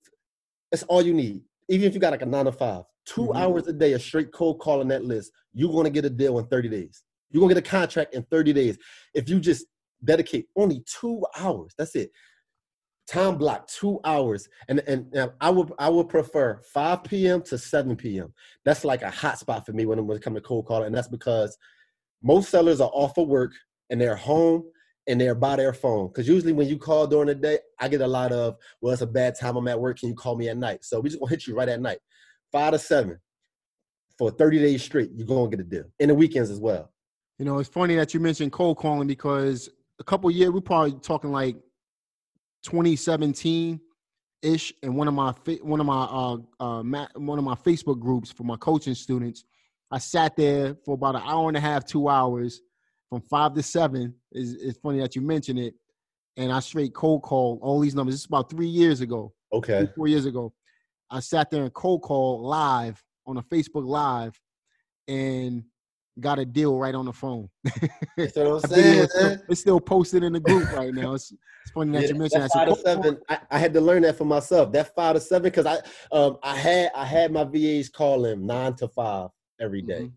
that's all you need. Even if you got like a nine to five, 2 Mhm. hours a day of straight cold calling that list, you're gonna get a deal in 30 days. You're gonna get a contract in 30 days if you just dedicate only two hours. That's it. Time block two hours, and and, and I would I would prefer 5 p.m. to 7 p.m. That's like a hot spot for me when when it comes to cold calling, and that's because most sellers are off of work and they're home and they're by their phone. Because usually when you call during the day, I get a lot of, well, it's a bad time. I'm at work. Can you call me at night? So we just gonna hit you right at night, five to seven, for 30 days straight. You're gonna get a deal. In the weekends as well. You know, it's funny that you mentioned cold calling because a couple years, we're probably talking like 2017 ish, and one of my one of my uh, uh one of my Facebook groups for my coaching students, I sat there for about an hour and a half, two hours, from five to seven. Is it's funny that you mentioned it, and I straight cold call all these numbers. This is about three years ago, Okay. three, four years ago. I sat there and cold call live on a Facebook Live, and got a deal right on the phone. That's what I'm saying. is still, it's still posted in the group right now. It's, it's funny that Yeah, you mentioned that that. five So to seven. I, I had to learn that for myself. That five to seven, because I um I had I had my VAs call him nine to five every day. Mhm.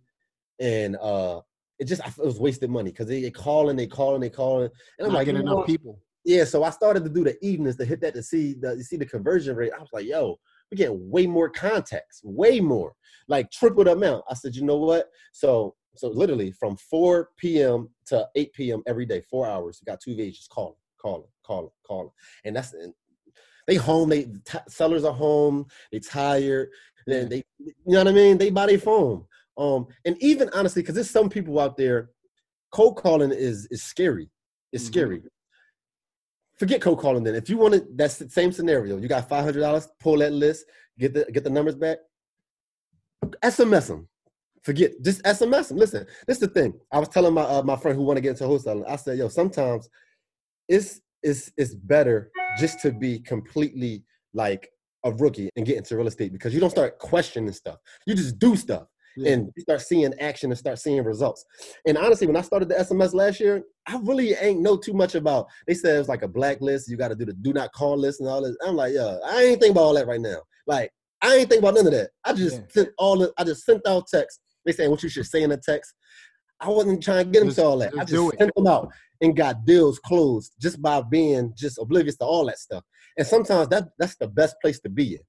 and uh it just I it was wasted money because they, they and they call and they call and I'm not like, getting you know enough people. yeah. So I started to do the evenings to hit that to see the you see the conversion rate. I was like, yo, we get way more contacts, way more, like triple the amount. I said, you know what? So so literally from 4 p.m. to 8 p.m. every day, four hours. You got two just calling, calling, calling, calling, and that's and they home. They t- sellers are home. They tired. Then they, you know what I mean. They buy their phone. Um, and even honestly, because there's some people out there, cold calling is is scary. It's Mhm. scary. Forget cold calling. Then, if you want to, that's the same scenario. You got five hundred dollars. Pull that list. Get the get the numbers back. SMS them. Forget just SMS them. Listen, this is the thing. I was telling my uh, my friend who want to get into wholesaling. I said, yo, sometimes it's it's it's better just to be completely like a rookie and get into real estate because you don't start questioning stuff. You just do stuff Yeah. and you start seeing action and start seeing results. And honestly, when I started the SMS last year, I really ain't know too much about. They said it was like a blacklist. You got to do the do not call list and all this. I'm like, yeah, I ain't think about all that right now. Like, I ain't think about none of that. I just Yeah. sent all the. I just sent out text. They saying what you should say in a text. I wasn't trying to get them Just- to all that. I just do just it. sent them out and got deals closed just by being just oblivious to all that stuff. And sometimes that that's the best place to be in.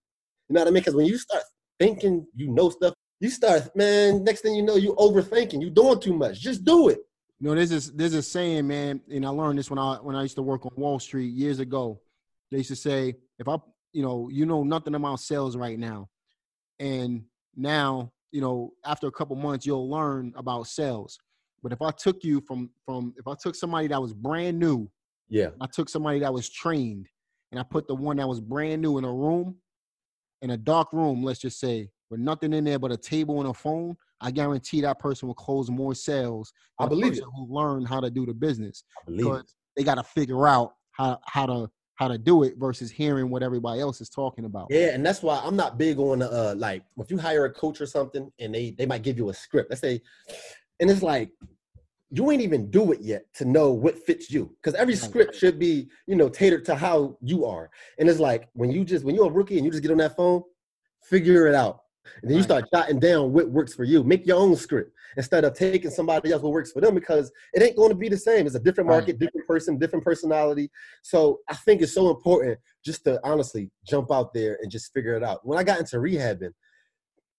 You know what I mean? Because when you start thinking you know stuff, you start, man, next thing you know, you overthinking. You doing too much. Just do it. You know, there's this there's a saying, man, and I learned this when I when I used to work on Wall Street years ago. They used to say, if I, you know, you know nothing about sales right now, and now, you know, after a couple months, you'll learn about sales. But if I took you from from if I took somebody that was brand new, Yeah. I took somebody that was trained, and I put the one that was brand new in a room, in a dark room, let's just say, with nothing in there but a table and a phone. I guarantee that person will close more sales. I believe it. Who learned how to do the business I believe it. they got to figure out how how to how to do it versus hearing what everybody else is talking about. Yeah, and that's why I'm not big on uh like if you hire a coach or something and they they might give you a script. Let's say, and it's like you ain't even do it yet to know what fits you because every script should be you know catered to how you are. And it's like when you just when you're a rookie and you just get on that phone, figure it out. And then you start jotting down what works for you. Make your own script instead of taking somebody else what works for them because it ain't going to be the same. It's a different Right. market, different person, different personality. So I think it's so important just to honestly jump out there and just figure it out. When I got into rehabbing,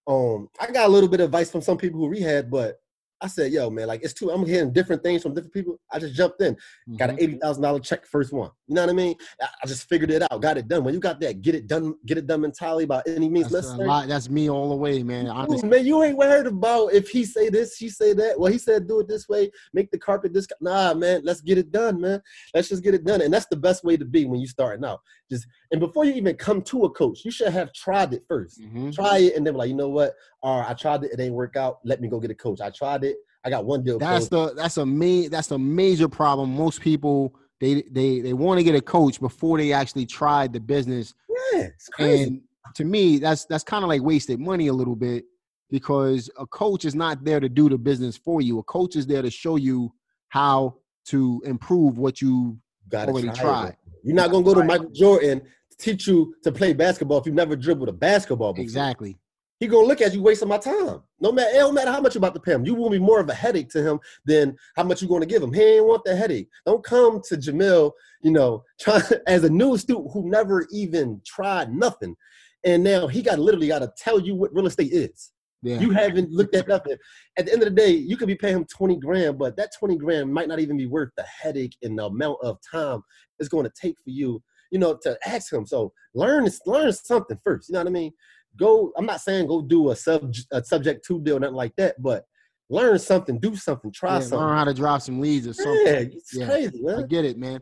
um, I got a little bit of advice from some people who rehab, but I said, yo, man, like it's too, I'm hearing different things from different people. I just jumped in, got an Mhm. eighty thousand dollar check first one. You know what I mean? I, just figured it out, got it done. When you got that, get it done, get it done mentality by any means That's, a necessary. lot, that's me all the way, man. Honestly, man, you ain't worried about if he say this, she say that. Well, he said do it this way, make the carpet this. Nah, man, let's get it done, man. Let's just get it done, and that's the best way to be when you starting out. Just and before you even come to a coach, you should have tried it 1st Mhm. Try it, and then be like, you know what? All right, I tried it, it ain't work out. Let me go get a coach. I tried it, I got one deal. That's closed. the that's a main that's a major problem. Most people they they they want to get a coach before they actually tried the business. yeah, it's crazy. And to me, that's that's kind of like wasted money a little bit because a coach is not there to do the business for you. A coach is there to show you how to improve what you Gotta already try tried. man. You're not gonna go to Michael Jordan to teach you to play basketball if you've never dribbled a basketball before. exactly. He gonna look at you wasting my time. No matter, it don't matter how much you about to pay him. You will be more of a headache to him than how much you gonna give him. He ain't want the headache. Don't come to Jamel, you know, try, as a new student who never even tried nothing, and now he got literally got to tell you what real estate is. Yeah. You haven't looked at nothing. At the end of the day, you could be paying him 20 grand, but that 20 grand might not even be worth the headache and the amount of time it's going to take for you, you know, to ask him. So learn learn something first. You know what I mean? Go, I'm not saying go do a sub a subject to deal, nothing like that, but learn something, do something, try Yeah, something. learn how to drive some leads or something. Yeah, it's Yeah. crazy, I get it, man.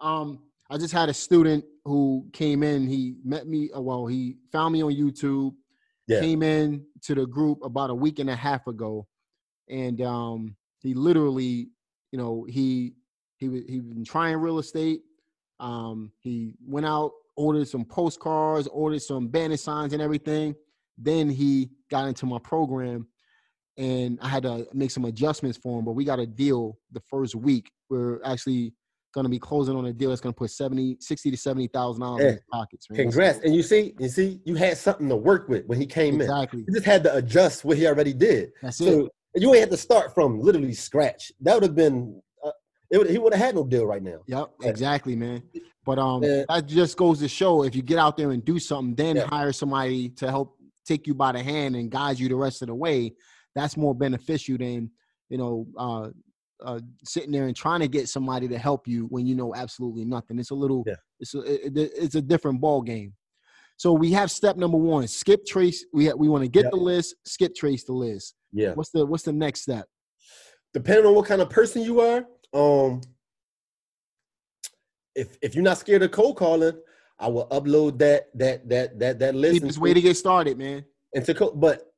Um, I just had a student who came in. He met me. uh, Well, he found me on YouTube. Yeah. Came in to the group about a week and a half ago, and um, he literally, you know, he he was he been trying real estate. Um, he went out, ordered some postcards, ordered some banner signs and everything. Then he got into my program, and I had to make some adjustments for him. But we got a deal the first week. We're actually going to be closing on a deal that's going to put 70, 60 to seventy thousand dollars in his pockets. Man. Congrats. And you see, you see, you had something to work with when he came in. exactly. You just had to adjust what he already did. That's it. So you ain't had to start from literally scratch. That would have been, uh, it would, he would have had no deal right now. Yep, Yeah. exactly, man. But um, Yeah. that just goes to show if you get out there and do something, then Yeah. hire somebody to help take you by the hand and guide you the rest of the way. That's more beneficial than you know uh, uh, sitting there and trying to get somebody to help you when you know absolutely nothing. It's a little, Yeah. it's a, it, it- it's a different ball game. So we have step number one: skip trace. We ha- we want to get Yep. the list, skip trace the list. Yeah. What's the what's the next step? Depending on what kind of person you are, um, if if you're not scared of cold calling, I will upload that that that that that list. Cheapest way to get started, man. and to co- but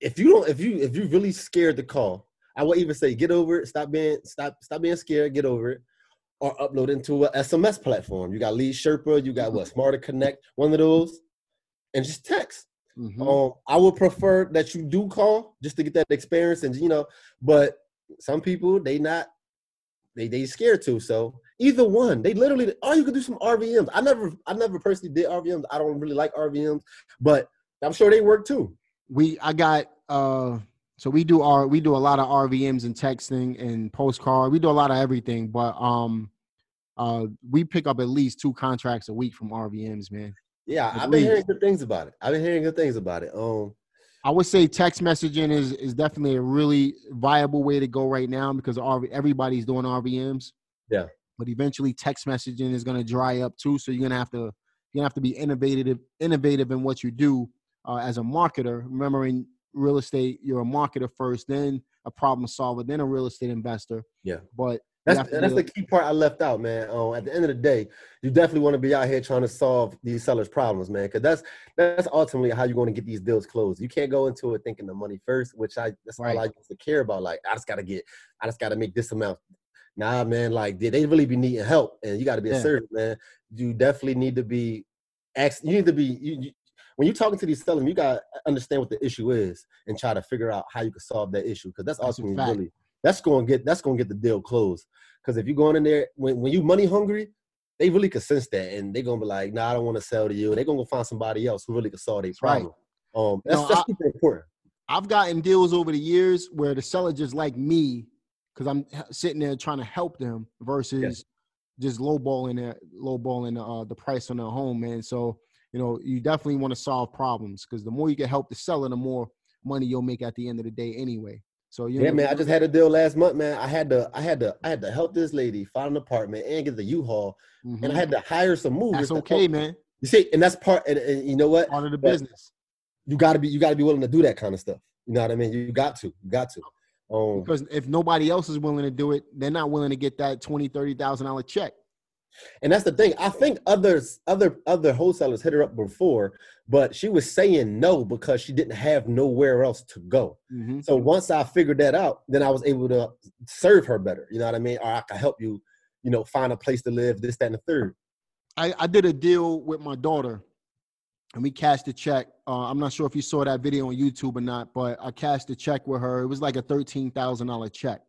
if you don't if you if you really scared to call i will even say get over it stop being stop stop being scared get over it or upload into a sms platform you got lead sherpa you got what Smarter Contact one of those and just text Mhm. um i would prefer that you do call just to get that experience and you know but some people they not they they scared to so either one they literally oh you could do some rvms i never i never personally did rvms i don't really like rvms but i'm sure they work too we I got uh so we do our we do a lot of RVMs and texting and postcard. We do a lot of everything, but um uh we pick up at least two contracts a week from RVMs, man. Yeah, At I've been hearing good things about it. I've been hearing good things about it. Um, I would say text messaging is is definitely a really viable way to go right now because RV, everybody's doing RVMs. Yeah. But eventually text messaging is going to dry up too, so you're going to have to you're going to have to be innovative innovative in what you do uh, as a marketer. Remember in real estate, you're a marketer first, then a problem solver, then a real estate investor. Yeah. But that's that's the key part I left out, man. Um, at the end of the day, you definitely want to be out here trying to solve these sellers' problems, man, because that's that's ultimately how you're going to get these deals closed. You can't go into it thinking the money first, which I that's all Right. I used to care about. Like I just got to get, I just got to make this amount. Nah, man, like they they really be needing help, and you got to be Yeah. assertive, man. You definitely need to be, ask. You need to be you, you, when you're talking to these sellers, you got to understand what the issue is and try to figure out how you can solve that issue because that's That's a ultimately fact. really that's going to get that's going to get the deal closed. Because if you're going in there when when you money hungry, they really can sense that and they're gonna be like, "Nah, I don't want to sell to you." They're gonna go find somebody else who really can solve their problem. right. Um, that's, No, that's I- super important. I've gotten deals over the years where the seller just like me because I'm sitting there trying to help them versus just lowballing their lowballing uh, the price on their home, man. So you know you definitely want to solve problems because the more you can help the seller, the more money you'll make at the end of the day anyway. So you Yeah, know, man. I just had a deal last month, man. I had to, I had to, I had to help this lady find an apartment and get the U-Haul, mhm. and I had to hire some movers. that's okay, man. You see, and that's part. And, and you know what? Part of the But- business You got to be, you got to be willing to do that kind of stuff. You know what I mean? You got to, you got to. Um, because if nobody else is willing to do it, they're not willing to get that twenty thirty thousand dollar check. And that's the thing. I think others, other other wholesalers hit her up before, but she was saying no because she didn't have nowhere else to go. Mm-hmm. So once I figured that out, then I was able to serve her better. You know what I mean? Or I can help you, you know, find a place to live, this, that, and the third. I, I did a deal with my daughter and we cashed a check. Uh, I'm not sure if you saw that video on YouTube or not, but I cashed a check with her. It was like a $13,000 check,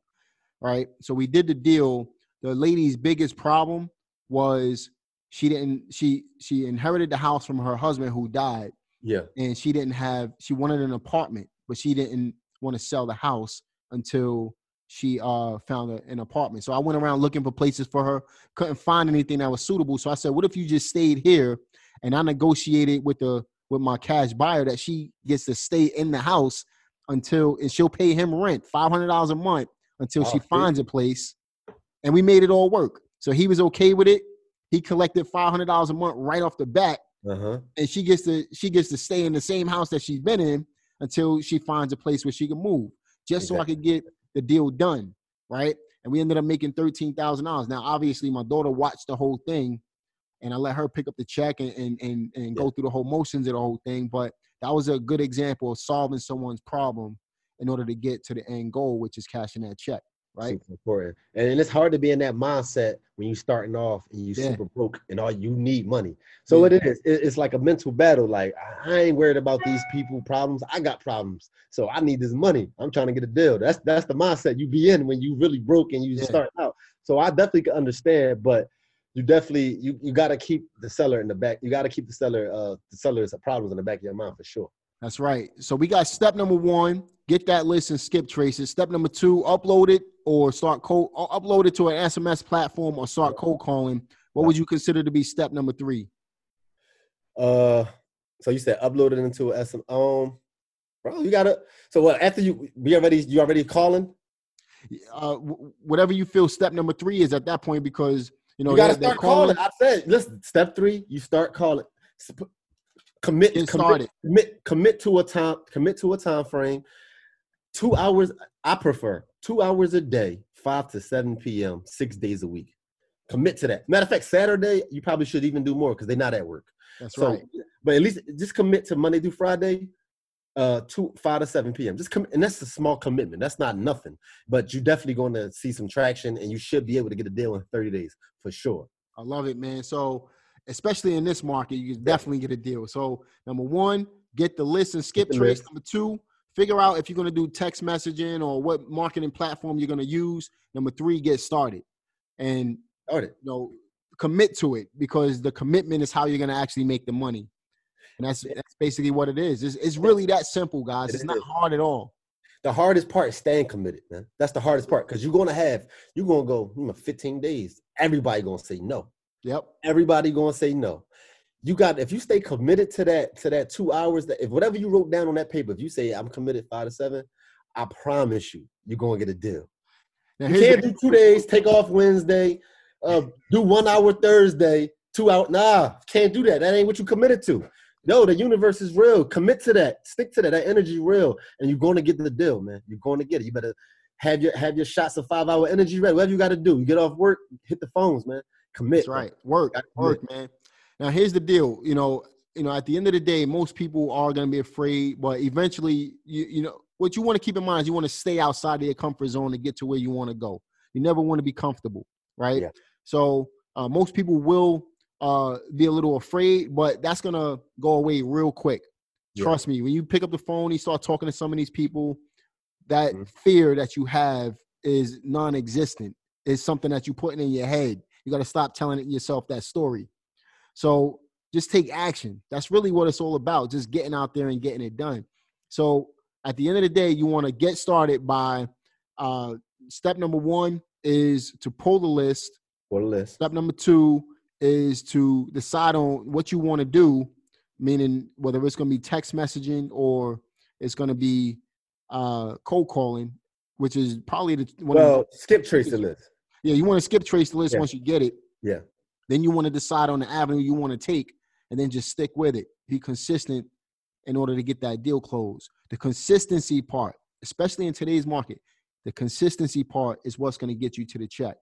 right? So we did the deal. The lady's biggest problem was she didn't she she inherited the house from her husband who died Yeah. and she didn't have she wanted an apartment but she didn't want to sell the house until she uh found a, an apartment so i went around looking for places for her couldn't find anything that was suitable so i said what if you just stayed here and i negotiated with the with my cash buyer that she gets to stay in the house until and she'll pay him rent $500 a month until Oh, she finds a place. And we made it all work. So he was okay with it. He collected $500 a month right off the bat. Uh-huh. and she gets to she gets to stay in the same house that she's been in until she finds a place where she can move just so i could get the deal done right? And we ended up making $13000 now obviously my daughter watched the whole thing and i let her pick up the check and and and, and go through the whole motions of the whole thing but that was a good example of solving someone's problem in order to get to the end goal which is cashing that check right Super important. And it's hard to be in that mindset when you're starting off and you Yeah. super broke and all you need money. So Yeah. it is, it's like a mental battle. Like I ain't worried about these people problems. I got problems. So I need this money. I'm trying to get a deal. That's that's the mindset you be in when you really broke and you just Yeah. start out. So I definitely can understand, but you definitely you you gotta keep the seller in the back. You gotta keep the seller uh the seller's problems in the back of your mind for sure. That's right. So we got step number one: get that list and skip traces. Step number two: upload it or start cold. or Upload it to an SMS platform or start cold calling. What would you consider to be step number three? Uh, so you said upload it into a SM. Um, bro, you gotta. So what? After you, we already, you already calling. Uh, wh- whatever you feel step number three is at that point because you know You gotta start calling. I said, listen. Step three, you start calling. Commit, Get commit, commit, commit to a time. Commit to a time frame. Two hours. I prefer two hours a day, five to seven p.m., six days a week. Commit to that. Matter of fact, Saturday you probably should even do more because they're not at work. That's So, right. but at least just commit to Monday through Friday, uh, two five to seven p.m. Just come, and that's a small commitment. That's not nothing, but you're definitely going to see some traction, and you should be able to get a deal in thirty days for sure. I love it, man. So especially in this market, you can definitely get a deal. So number one, get the list and skip trace. Number two, figure out if you're going to do text messaging or what marketing platform you're going to use. Number three, get started and right. you know commit to it because the commitment is how you're going to actually make the money. And that's that's basically what it is. It's, it's really that simple, guys. It It's not hard at all. The hardest part is staying committed, man. That's the hardest part because you're going to have you're going to go hmm, 15 days. Everybody going to say no. Yep. Everybody going to say no. You got if you stay committed to that to that two hours that if whatever you wrote down on that paper, if you say I'm committed five to seven, I promise you you're going to get a deal. Now, You can't the- do two days, take off Wednesday, uh, do one hour Thursday, two out. Nah, can't do that. That ain't what you committed to. No, the universe is real. Commit to that. Stick to that. That energy real, and you're going to get the deal, man. You're going to get it. You better have your have your shots of five hour energy ready. Whatever you got to do. You get off work, hit the phones, man. Commit. That's right. Work, Gotta work, man. Now here's the deal. You know, you know, at the end of the day, most people are going to be afraid, but eventually, you you know, what you want to keep in mind is you want to stay outside of your comfort zone to get to where you want to go. You never want to be comfortable, right? Yeah. So uh, most people will uh, be a little afraid, but that's gonna go away real quick. Yeah. Trust me. When you pick up the phone, you start talking to some of these people. That Mhm. fear that you have is non-existent. It's something that you're putting in your head. You got to stop telling yourself that story. So just take action. That's really what it's all about. Just getting out there and getting it done. So at the end of the day, you want to get started by uh, step number one is to pull the list. For the list. Step number two is to decide on what you want to do, meaning whether it's going to be text messaging or it's going to be uh, cold calling, which is probably the one of the Well, skip trace the list. yeah, you want to skip trace the list Yeah. once you get it. Yeah. Then you want to decide on the avenue you want to take and then just stick with it. Be consistent in order to get that deal closed. The consistency part, especially in today's market, the consistency part is what's going to get you to the check.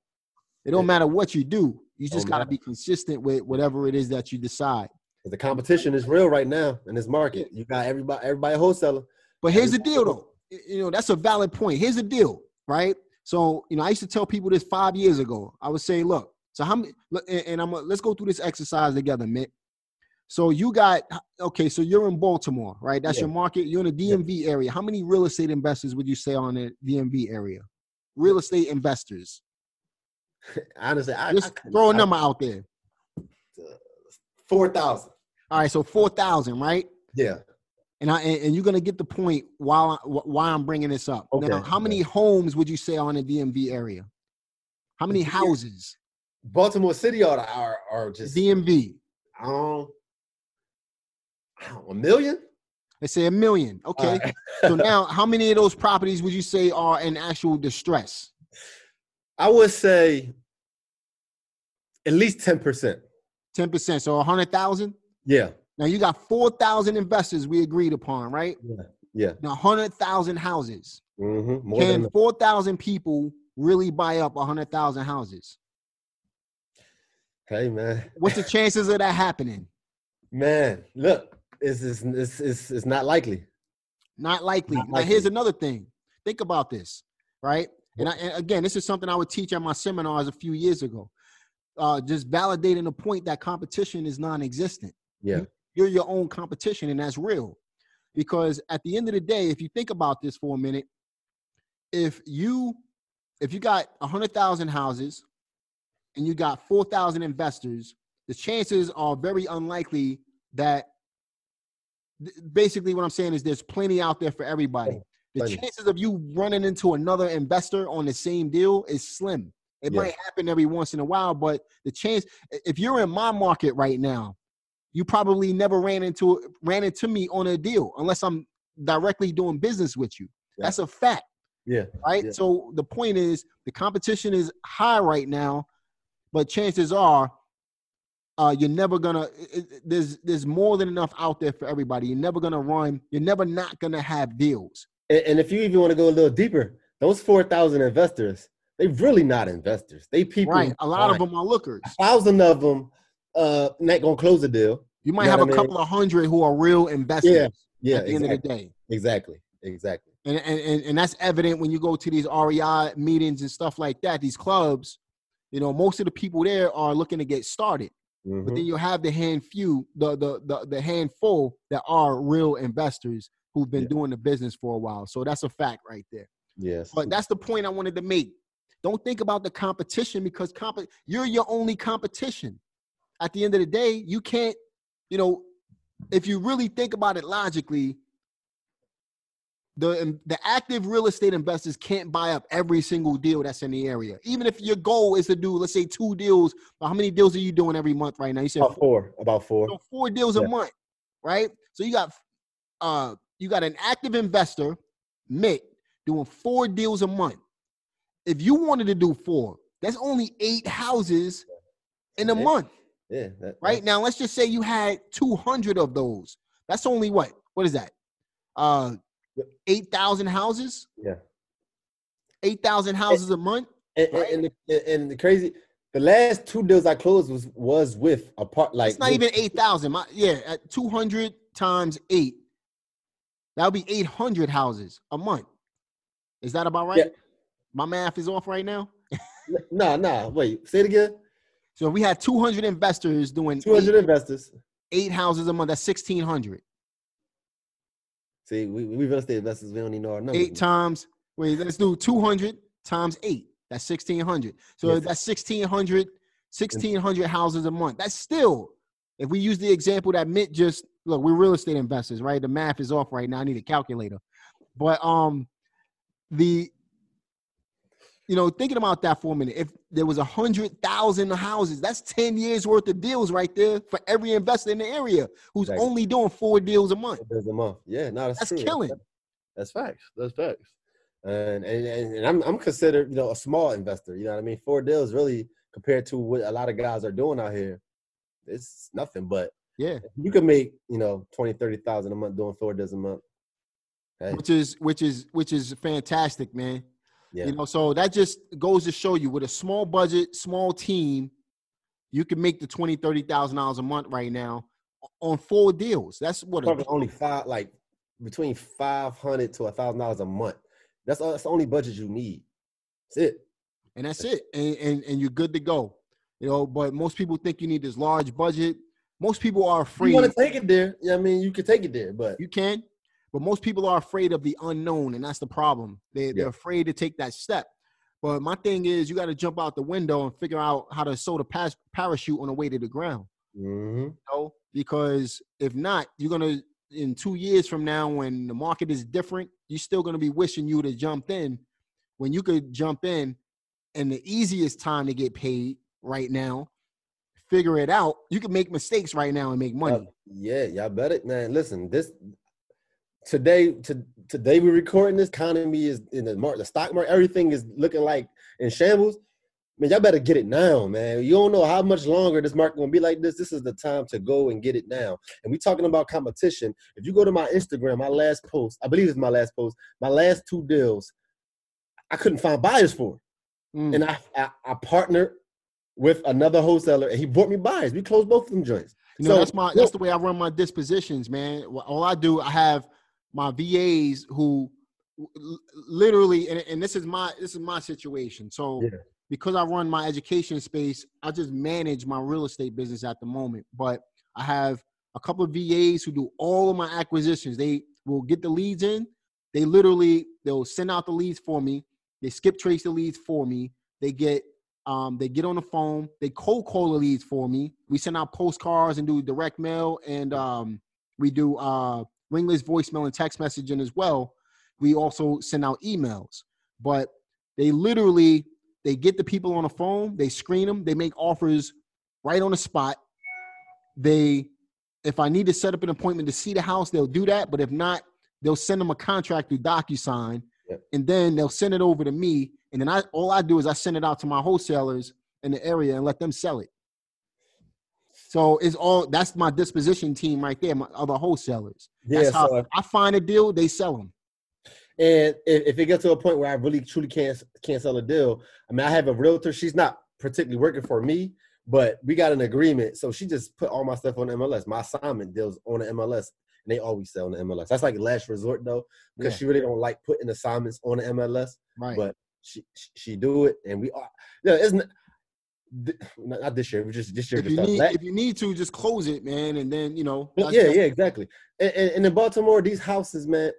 It don't matter what you do. You just Don't got to be consistent with whatever it is that you decide. The competition is real right now in this market. You got everybody, everybody a wholesaler. But here's the deal, though. You know, that's a valid point. Here's the deal, right? So, you know, I used to tell people this five years ago. I would say, look, so how many? And I'm let's go through this exercise together, Mitt. So you got okay. So you're in Baltimore, right? That's Yeah. your market. You're in the DMV area. How many real estate investors would you say on the DMV area? Real estate investors. Honestly, I Just I, throw a I- number out there. Four thousand. All right, so four thousand, right? Yeah. And I and, and you're gonna get the point while I, why I'm bringing this up. now, Okay, how many homes would you say are in the DMV area? How many houses? Baltimore City are are, are just DMV. um, I don't know, a million. Let's say a million. Okay. All right. so now, how many of those properties would you say are in actual distress? I would say at least ten percent. Ten percent. So a hundred thousand. Yeah. Now you got four thousand investors we agreed upon, right? Yeah. Yeah. Now hundred thousand houses. Mm-hmm. More Can four thousand people really buy up a hundred thousand houses? hey man, What's the chances of that happening? man. Look, it's it's it's it's, not likely. Not likely. Not Now, here's another thing. Think about this, right? And, I, and again, this is something I would teach at my seminars a few years ago. Uh, just validating the point that competition is non-existent. Yeah. You're your own competition, and that's real. Because at the end of the day, if you think about this for a minute, if you if you got hundred thousand houses and you got four thousand investors, the chances are very unlikely that basically what I'm saying is there's plenty out there for everybody. The Plenty. chances of you running into another investor on the same deal is slim. It Yeah. might happen every once in a while, but the chance if you're in my market right now, you probably never ran into ran into me on a deal unless I'm directly doing business with you. Yeah. That's a fact Yeah. right? Yeah. So the point is the competition is high right now, but chances are uh, you're never gonna. it- it- there's there's more than enough out there for everybody. You're never gonna run. You're never not gonna have deals. And, and if you even want to go a little deeper, those four thousand investors, they're really not investors. They people. right? A lot of them are lookers. A thousand of them, uh, not gonna close a deal. You might You know have a mean? couple of hundred who are real investors Yeah. at the end exactly. of the day. Exactly. Exactly. And, and, and, and that's evident when you go to these REI meetings and stuff like that, these clubs, you know, most of the people there are looking to get started. but Mhm. then you have the hand few, the the the, the handful that are real investors who've been Yeah. doing the business for a while. So that's a fact right there. Yes. But that's the point I wanted to make. Don't think about the competition because comp- you're your only competition. At the end of the day, you can't, you know, if you really think about it logically, the the active real estate investors can't buy up every single deal that's in the area. Even if your goal is to do, let's say, two deals. How many deals are you doing every month right now? You said about four. About four. so four deals Yeah. a month, right? So you got uh you got an active investor, Mitt, doing four deals a month. If you wanted to do four, that's only eight houses in a Yeah. month, Yeah. that- right? Now let's just say you had 200 of those. That's only what? What is that? Uh 8,000 houses? Yeah. 8,000 houses a month? And, and, Right. and, the, and the crazy, the last two deals I closed was was with a part like It's not with- even 8,000. My yeah, at 200 times 8. That would be 800 houses a month. Is that about right? Yeah. My math is off right now. Nah, nah. Wait, say it again. So if we had 200 investors doing Two hundred eight, investors. eight houses a month. That's 1,600. See, we, we real estate investors. We don't even know our numbers. Eight times. Wait, let's do 200 times eight. That's 1,600. So Yes. that's 1,600, 1,600 houses a month. That's still, if we use the example that Mitt just look, we're real estate investors, right? The math is off right now. I need a calculator. But um, the you know, thinking about that for a minute, if there was a hundred thousand houses, that's 10 years worth of deals right there for every investor in the area who's Exactly. only doing four deals a month. There's a month. Yeah, no, that's, That's true. killing. That's facts. That's facts. And and, and and I'm I'm considered you know a small investor. You know what I mean? Four deals really compared to what a lot of guys are doing out here. It's nothing. But Yeah. you can make you know twenty thirty thousand a month doing four deals a month. Which is which is which is fantastic, man. Yeah. You know, so that just goes to show you with a small budget, small team, you can make the twenty, thirty thousand dollars a month right now on four deals. That's what a Probably only five, like between five hundred to a thousand dollars a month. That's all, that's the only budget you need. That's it. and that's it. And, and and you're good to go. You know, but most people think you need this large budget. Most people are afraid. you want to take it there, yeah, I mean, you can take it there, but You can, but most people are afraid of the unknown, and that's the problem. They, They're afraid to take that step. But my thing is, you got to jump out the window and figure out how to sew the pas- parachute on the way to the ground. Mhm. You know? Because if not, you're gonna in two years from now, when the market is different, you're still gonna be wishing you to jump in when you could jump in, and the easiest time to get paid right now. Figure it out. You can make mistakes right now and make money. Uh, yeah, y'all better, man. Listen, this today, to, today we're recording this. Economy is in the market, the stock market, everything is looking like in shambles. Man, y'all better get it now, man. You don't know how much longer this market gonna be like this. This is the time to go and get it now. And we talking about competition. If you go to my Instagram, my last post, I believe it's my last post, my last two deals, I couldn't find buyers for. Mm. And I, I I partnered with another wholesaler and he brought me buyers. We closed both of them joints. You know, So, that's my that's the way I run my dispositions, man. All I do, I have my VAs who literally, and, and this is my this is my situation. So Yeah. because I run my education space, I just manage my real estate business at the moment. But I have a couple of VAs who do all of my acquisitions. They will get the leads in. They literally they'll send out the leads for me. They skip trace the leads for me. They get um, they get on the phone. They cold call the leads for me. We send out postcards and do direct mail, and um, we do uh, ringless voicemail and text messaging as well. We also send out emails, but they literally they get the people on the phone. They screen them. They make offers right on the spot. They, if I need to set up an appointment to see the house, they'll do that. But if not, they'll send them a contract through DocuSign, Yep. and then they'll send it over to me. And then I all I do is I send it out to my wholesalers in the area and let them sell it. So it's all that's my disposition team right there, my other wholesalers. Yeah, That's how so I find a deal, they sell them. And if, if it gets to a point where I really truly can't can't sell a deal, I mean, I have a realtor. She's not particularly working for me, but we got an agreement. So she just put all my stuff on the MLS. My assignment deals on the MLS, and they always sell on the MLS. That's like last resort though, because Yeah. she really don't like putting assignments on the MLS. Right. But she she- do it, and we are. No, isn't not this year. We just this year. if you need if you need to, just close it, man, and then you know. yeah, yeah, exactly. And, and, in Baltimore, these houses, man,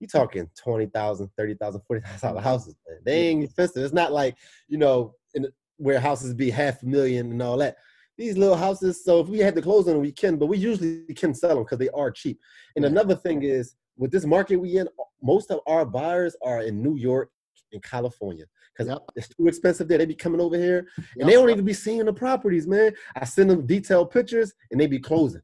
you talking 20,000, 30,000, 40,000 dollar houses, man. They ain't expensive. It's not like, you know, in, where houses be half a million and all that. These little houses, so if we had to close on them, we can, but we usually can sell them because they are cheap. And Yeah. another thing is, with this market we in, most of our buyers are in New York and California because Yep. it's too expensive there. They be coming over here and Yep. they don't even be seeing the properties, man. I send them detailed pictures and they be closing.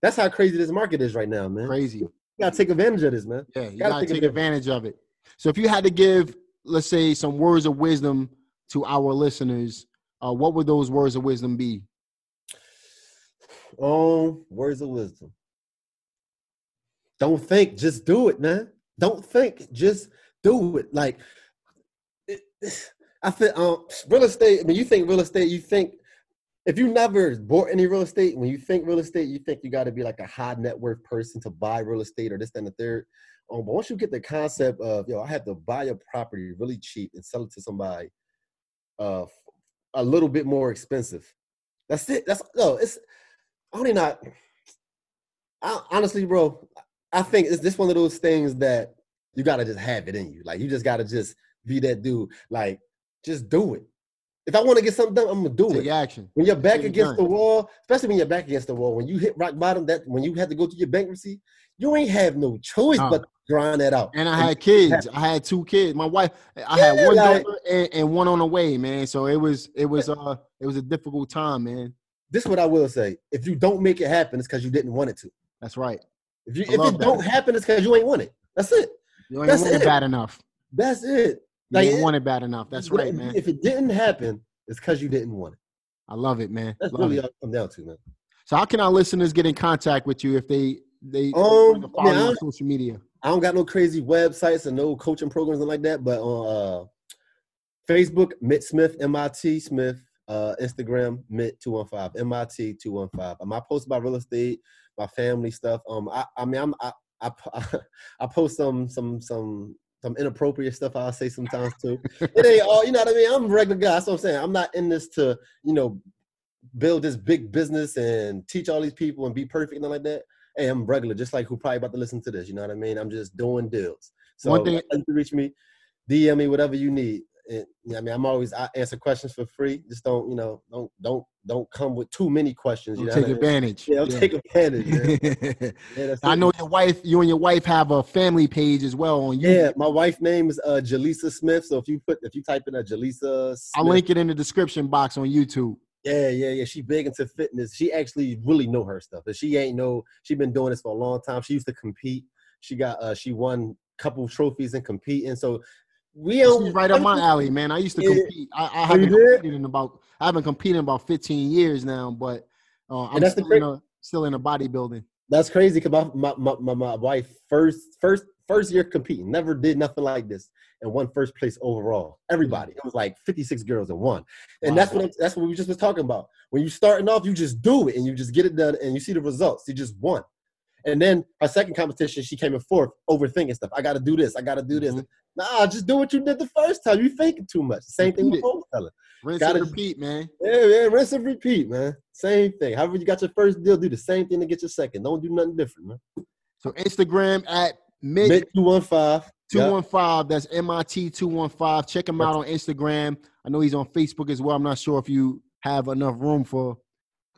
That's how crazy this market is right now, man. crazy. You gotta take advantage of this, man. Yeah, you Gotta gotta take take advantage. advantage of it. So if you had to give, let's say, some words of wisdom to our listeners, uh, what would those words of wisdom be? Um, words of wisdom. Don't think, just do it, man. Don't think, just do it. Like, it, I think um, real estate. I mean, you think real estate. You think if you never bought any real estate, when you think real estate, you think you got to be like a high net worth person to buy real estate or this, and the third. Um, but once you get the concept of, yo, I have to buy a property really cheap and sell it to somebody, uh, a little bit more expensive. That's it. That's no. It's only not. I, honestly, bro, I think it's this one of those things that you gotta just have it in you. Like you just gotta just be that dude. Like just do it. If I want to get something done, I'm gonna do Take it. action. When you're back it against the wall, especially when you're back against the wall, when you hit rock bottom, that when you had to go through your bankruptcy, you ain't have no choice No. but to grind that out. And I had kids. I had two kids. My wife. I had one like- daughter and, and one on the way, man. So it was it was uh it was a difficult time, man. this is what I will say: if you don't make it happen, it's because you didn't want it to. That's right. If you I if it that. don't happen, it's because you ain't want it. That's it. You ain't want it bad enough. That's it. You Like, ain't it- want it bad enough. That's right, man. If it didn't happen, it's because you didn't want it. I love it, man. That's Love really it. all it comes down to, man. So how can our listeners get in contact with you if they they Um, follow you on social media? I don't got no crazy websites and no coaching programs and like that, but on uh, Facebook, Mitt Smith, MIT Smith, uh, Instagram, Mitt two one five, MIT two one five. Um, I post about real estate, my family stuff. Um, I, I mean, I'm I, I I post some some some some inappropriate stuff. I'll say sometimes too. it ain't all, you know what I mean. I'm a regular guy. That's what I'm saying. I'm not in this to you know build this big business and teach all these people and be perfect and like that. Hey, I'm regular, just like who probably about to listen to this. You know what I mean? I'm just doing deals. So One thing- you reach me, DM me, whatever you need. And, you know, what I mean, I'm always I answer questions for free. Just don't, you know, don't don't don't come with too many questions. You know take what I mean? advantage. Yeah, don't take advantage. Yeah, I know your wife. You and your wife have a family page as well on YouTube. Yeah, my wife name is uh, Jaleesa Smith. So if you put if you type in a Jaleesa, Smith, I'll link it in the description box on YouTube. Yeah, yeah, yeah. She big into fitness. She actually really know her stuff. But she ain't know. She been doing this for a long time. She used to compete. She got uh she won a couple trophies and competing. So we don't right up my alley, man. I used to compete. I, I Oh, haven't competed in about I haven't competed in about 15 years now, but uh, I'm still in, a, still in a bodybuilding. That's crazy because my, my, my, my, wife first first first year competing never did nothing like this and won first place overall. Everybody, it was like 56 girls and one, and that's what I'm, that's what we just was talking about. When you starting off, you just do it and you just get it done and you see the results. You just won. And then our second competition, she came in fourth, overthinking stuff. I got to do this. I got to do this. Mhm. Nah, just do what you did the first time. You thinking too much. Same thing with wholesaling. Rinse Gotta- and repeat, man. Yeah, yeah, rinse and repeat, man. Same thing. However you got your first deal, do the same thing to get your second. Don't do nothing different, man. So Instagram at Mitt two one five. two one five. That's MIT two one five. Check him out on Instagram. I know he's on Facebook as well. I'm not sure if you have enough room for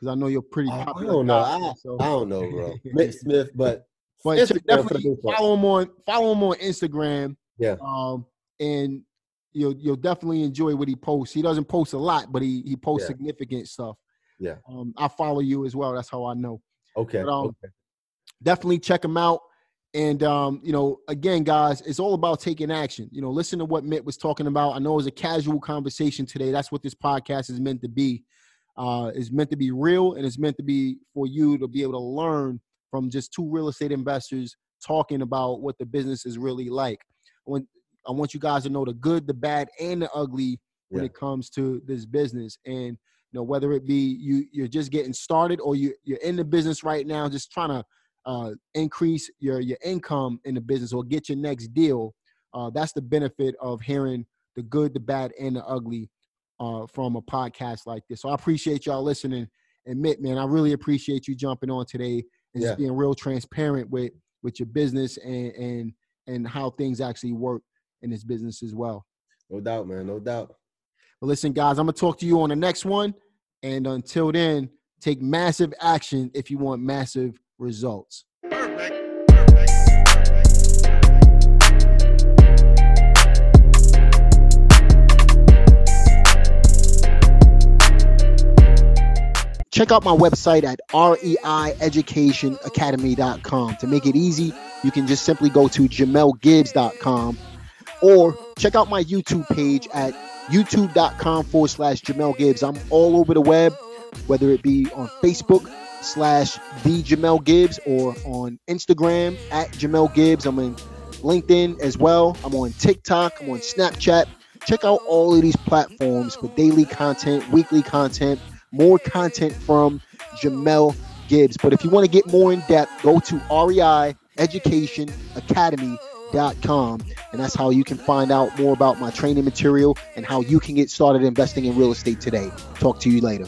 because I know you're pretty I popular. don't know. guy, I, so- I don't know, bro. Mitt Smith, but But Instagram check- for the definitely follow him on follow him on Instagram. Yeah. Um, and you'll you'll definitely enjoy what he posts. He doesn't post a lot, but he he posts Yeah. significant stuff. Yeah. Um, I follow you as well. That's how I know. okay. But, um, okay. Definitely check him out. And um, you know, again, guys, it's all about taking action. You know, listen to what Mitt was talking about. I know it was a casual conversation today. That's what this podcast is meant to be. Uh, it's meant to be real, and it's meant to be for you to be able to learn from just two real estate investors talking about what the business is really like. When I want you guys to know the good, the bad, and the ugly when Yeah. it comes to this business. And you know, whether it be you you're just getting started or you you're in the business right now, just trying to uh, increase your your income in the business or get your next deal. Uh, that's the benefit of hearing the good, the bad, and the ugly uh, from a podcast like this. So I appreciate y'all listening. Admit, man, I really appreciate you jumping on today and Yeah. just being real transparent with with your business and and and how things actually work in this business as well. No doubt, man. No doubt. But listen, guys, I'm gonna talk to you on the next one. And until then, take massive action if you want massive results. Check out my website at reieducationacademy.com. To make it easy, you can just simply go to jamelgibbs.com or check out my YouTube page at youtube.com forward slash Jamel Gibbs. I'm all over the web, whether it be on Facebook slash the Jamel Gibbs or on Instagram at Jamel Gibbs. I'm in LinkedIn as well. I'm on TikTok. I'm on Snapchat. Check out all of these platforms for daily content, weekly content, more content from Jamel Gibbs. But if you want to get more in depth, go to reieducationacademy.com. And that's how you can find out more about my training material and how you can get started investing in real estate today. Talk to you later.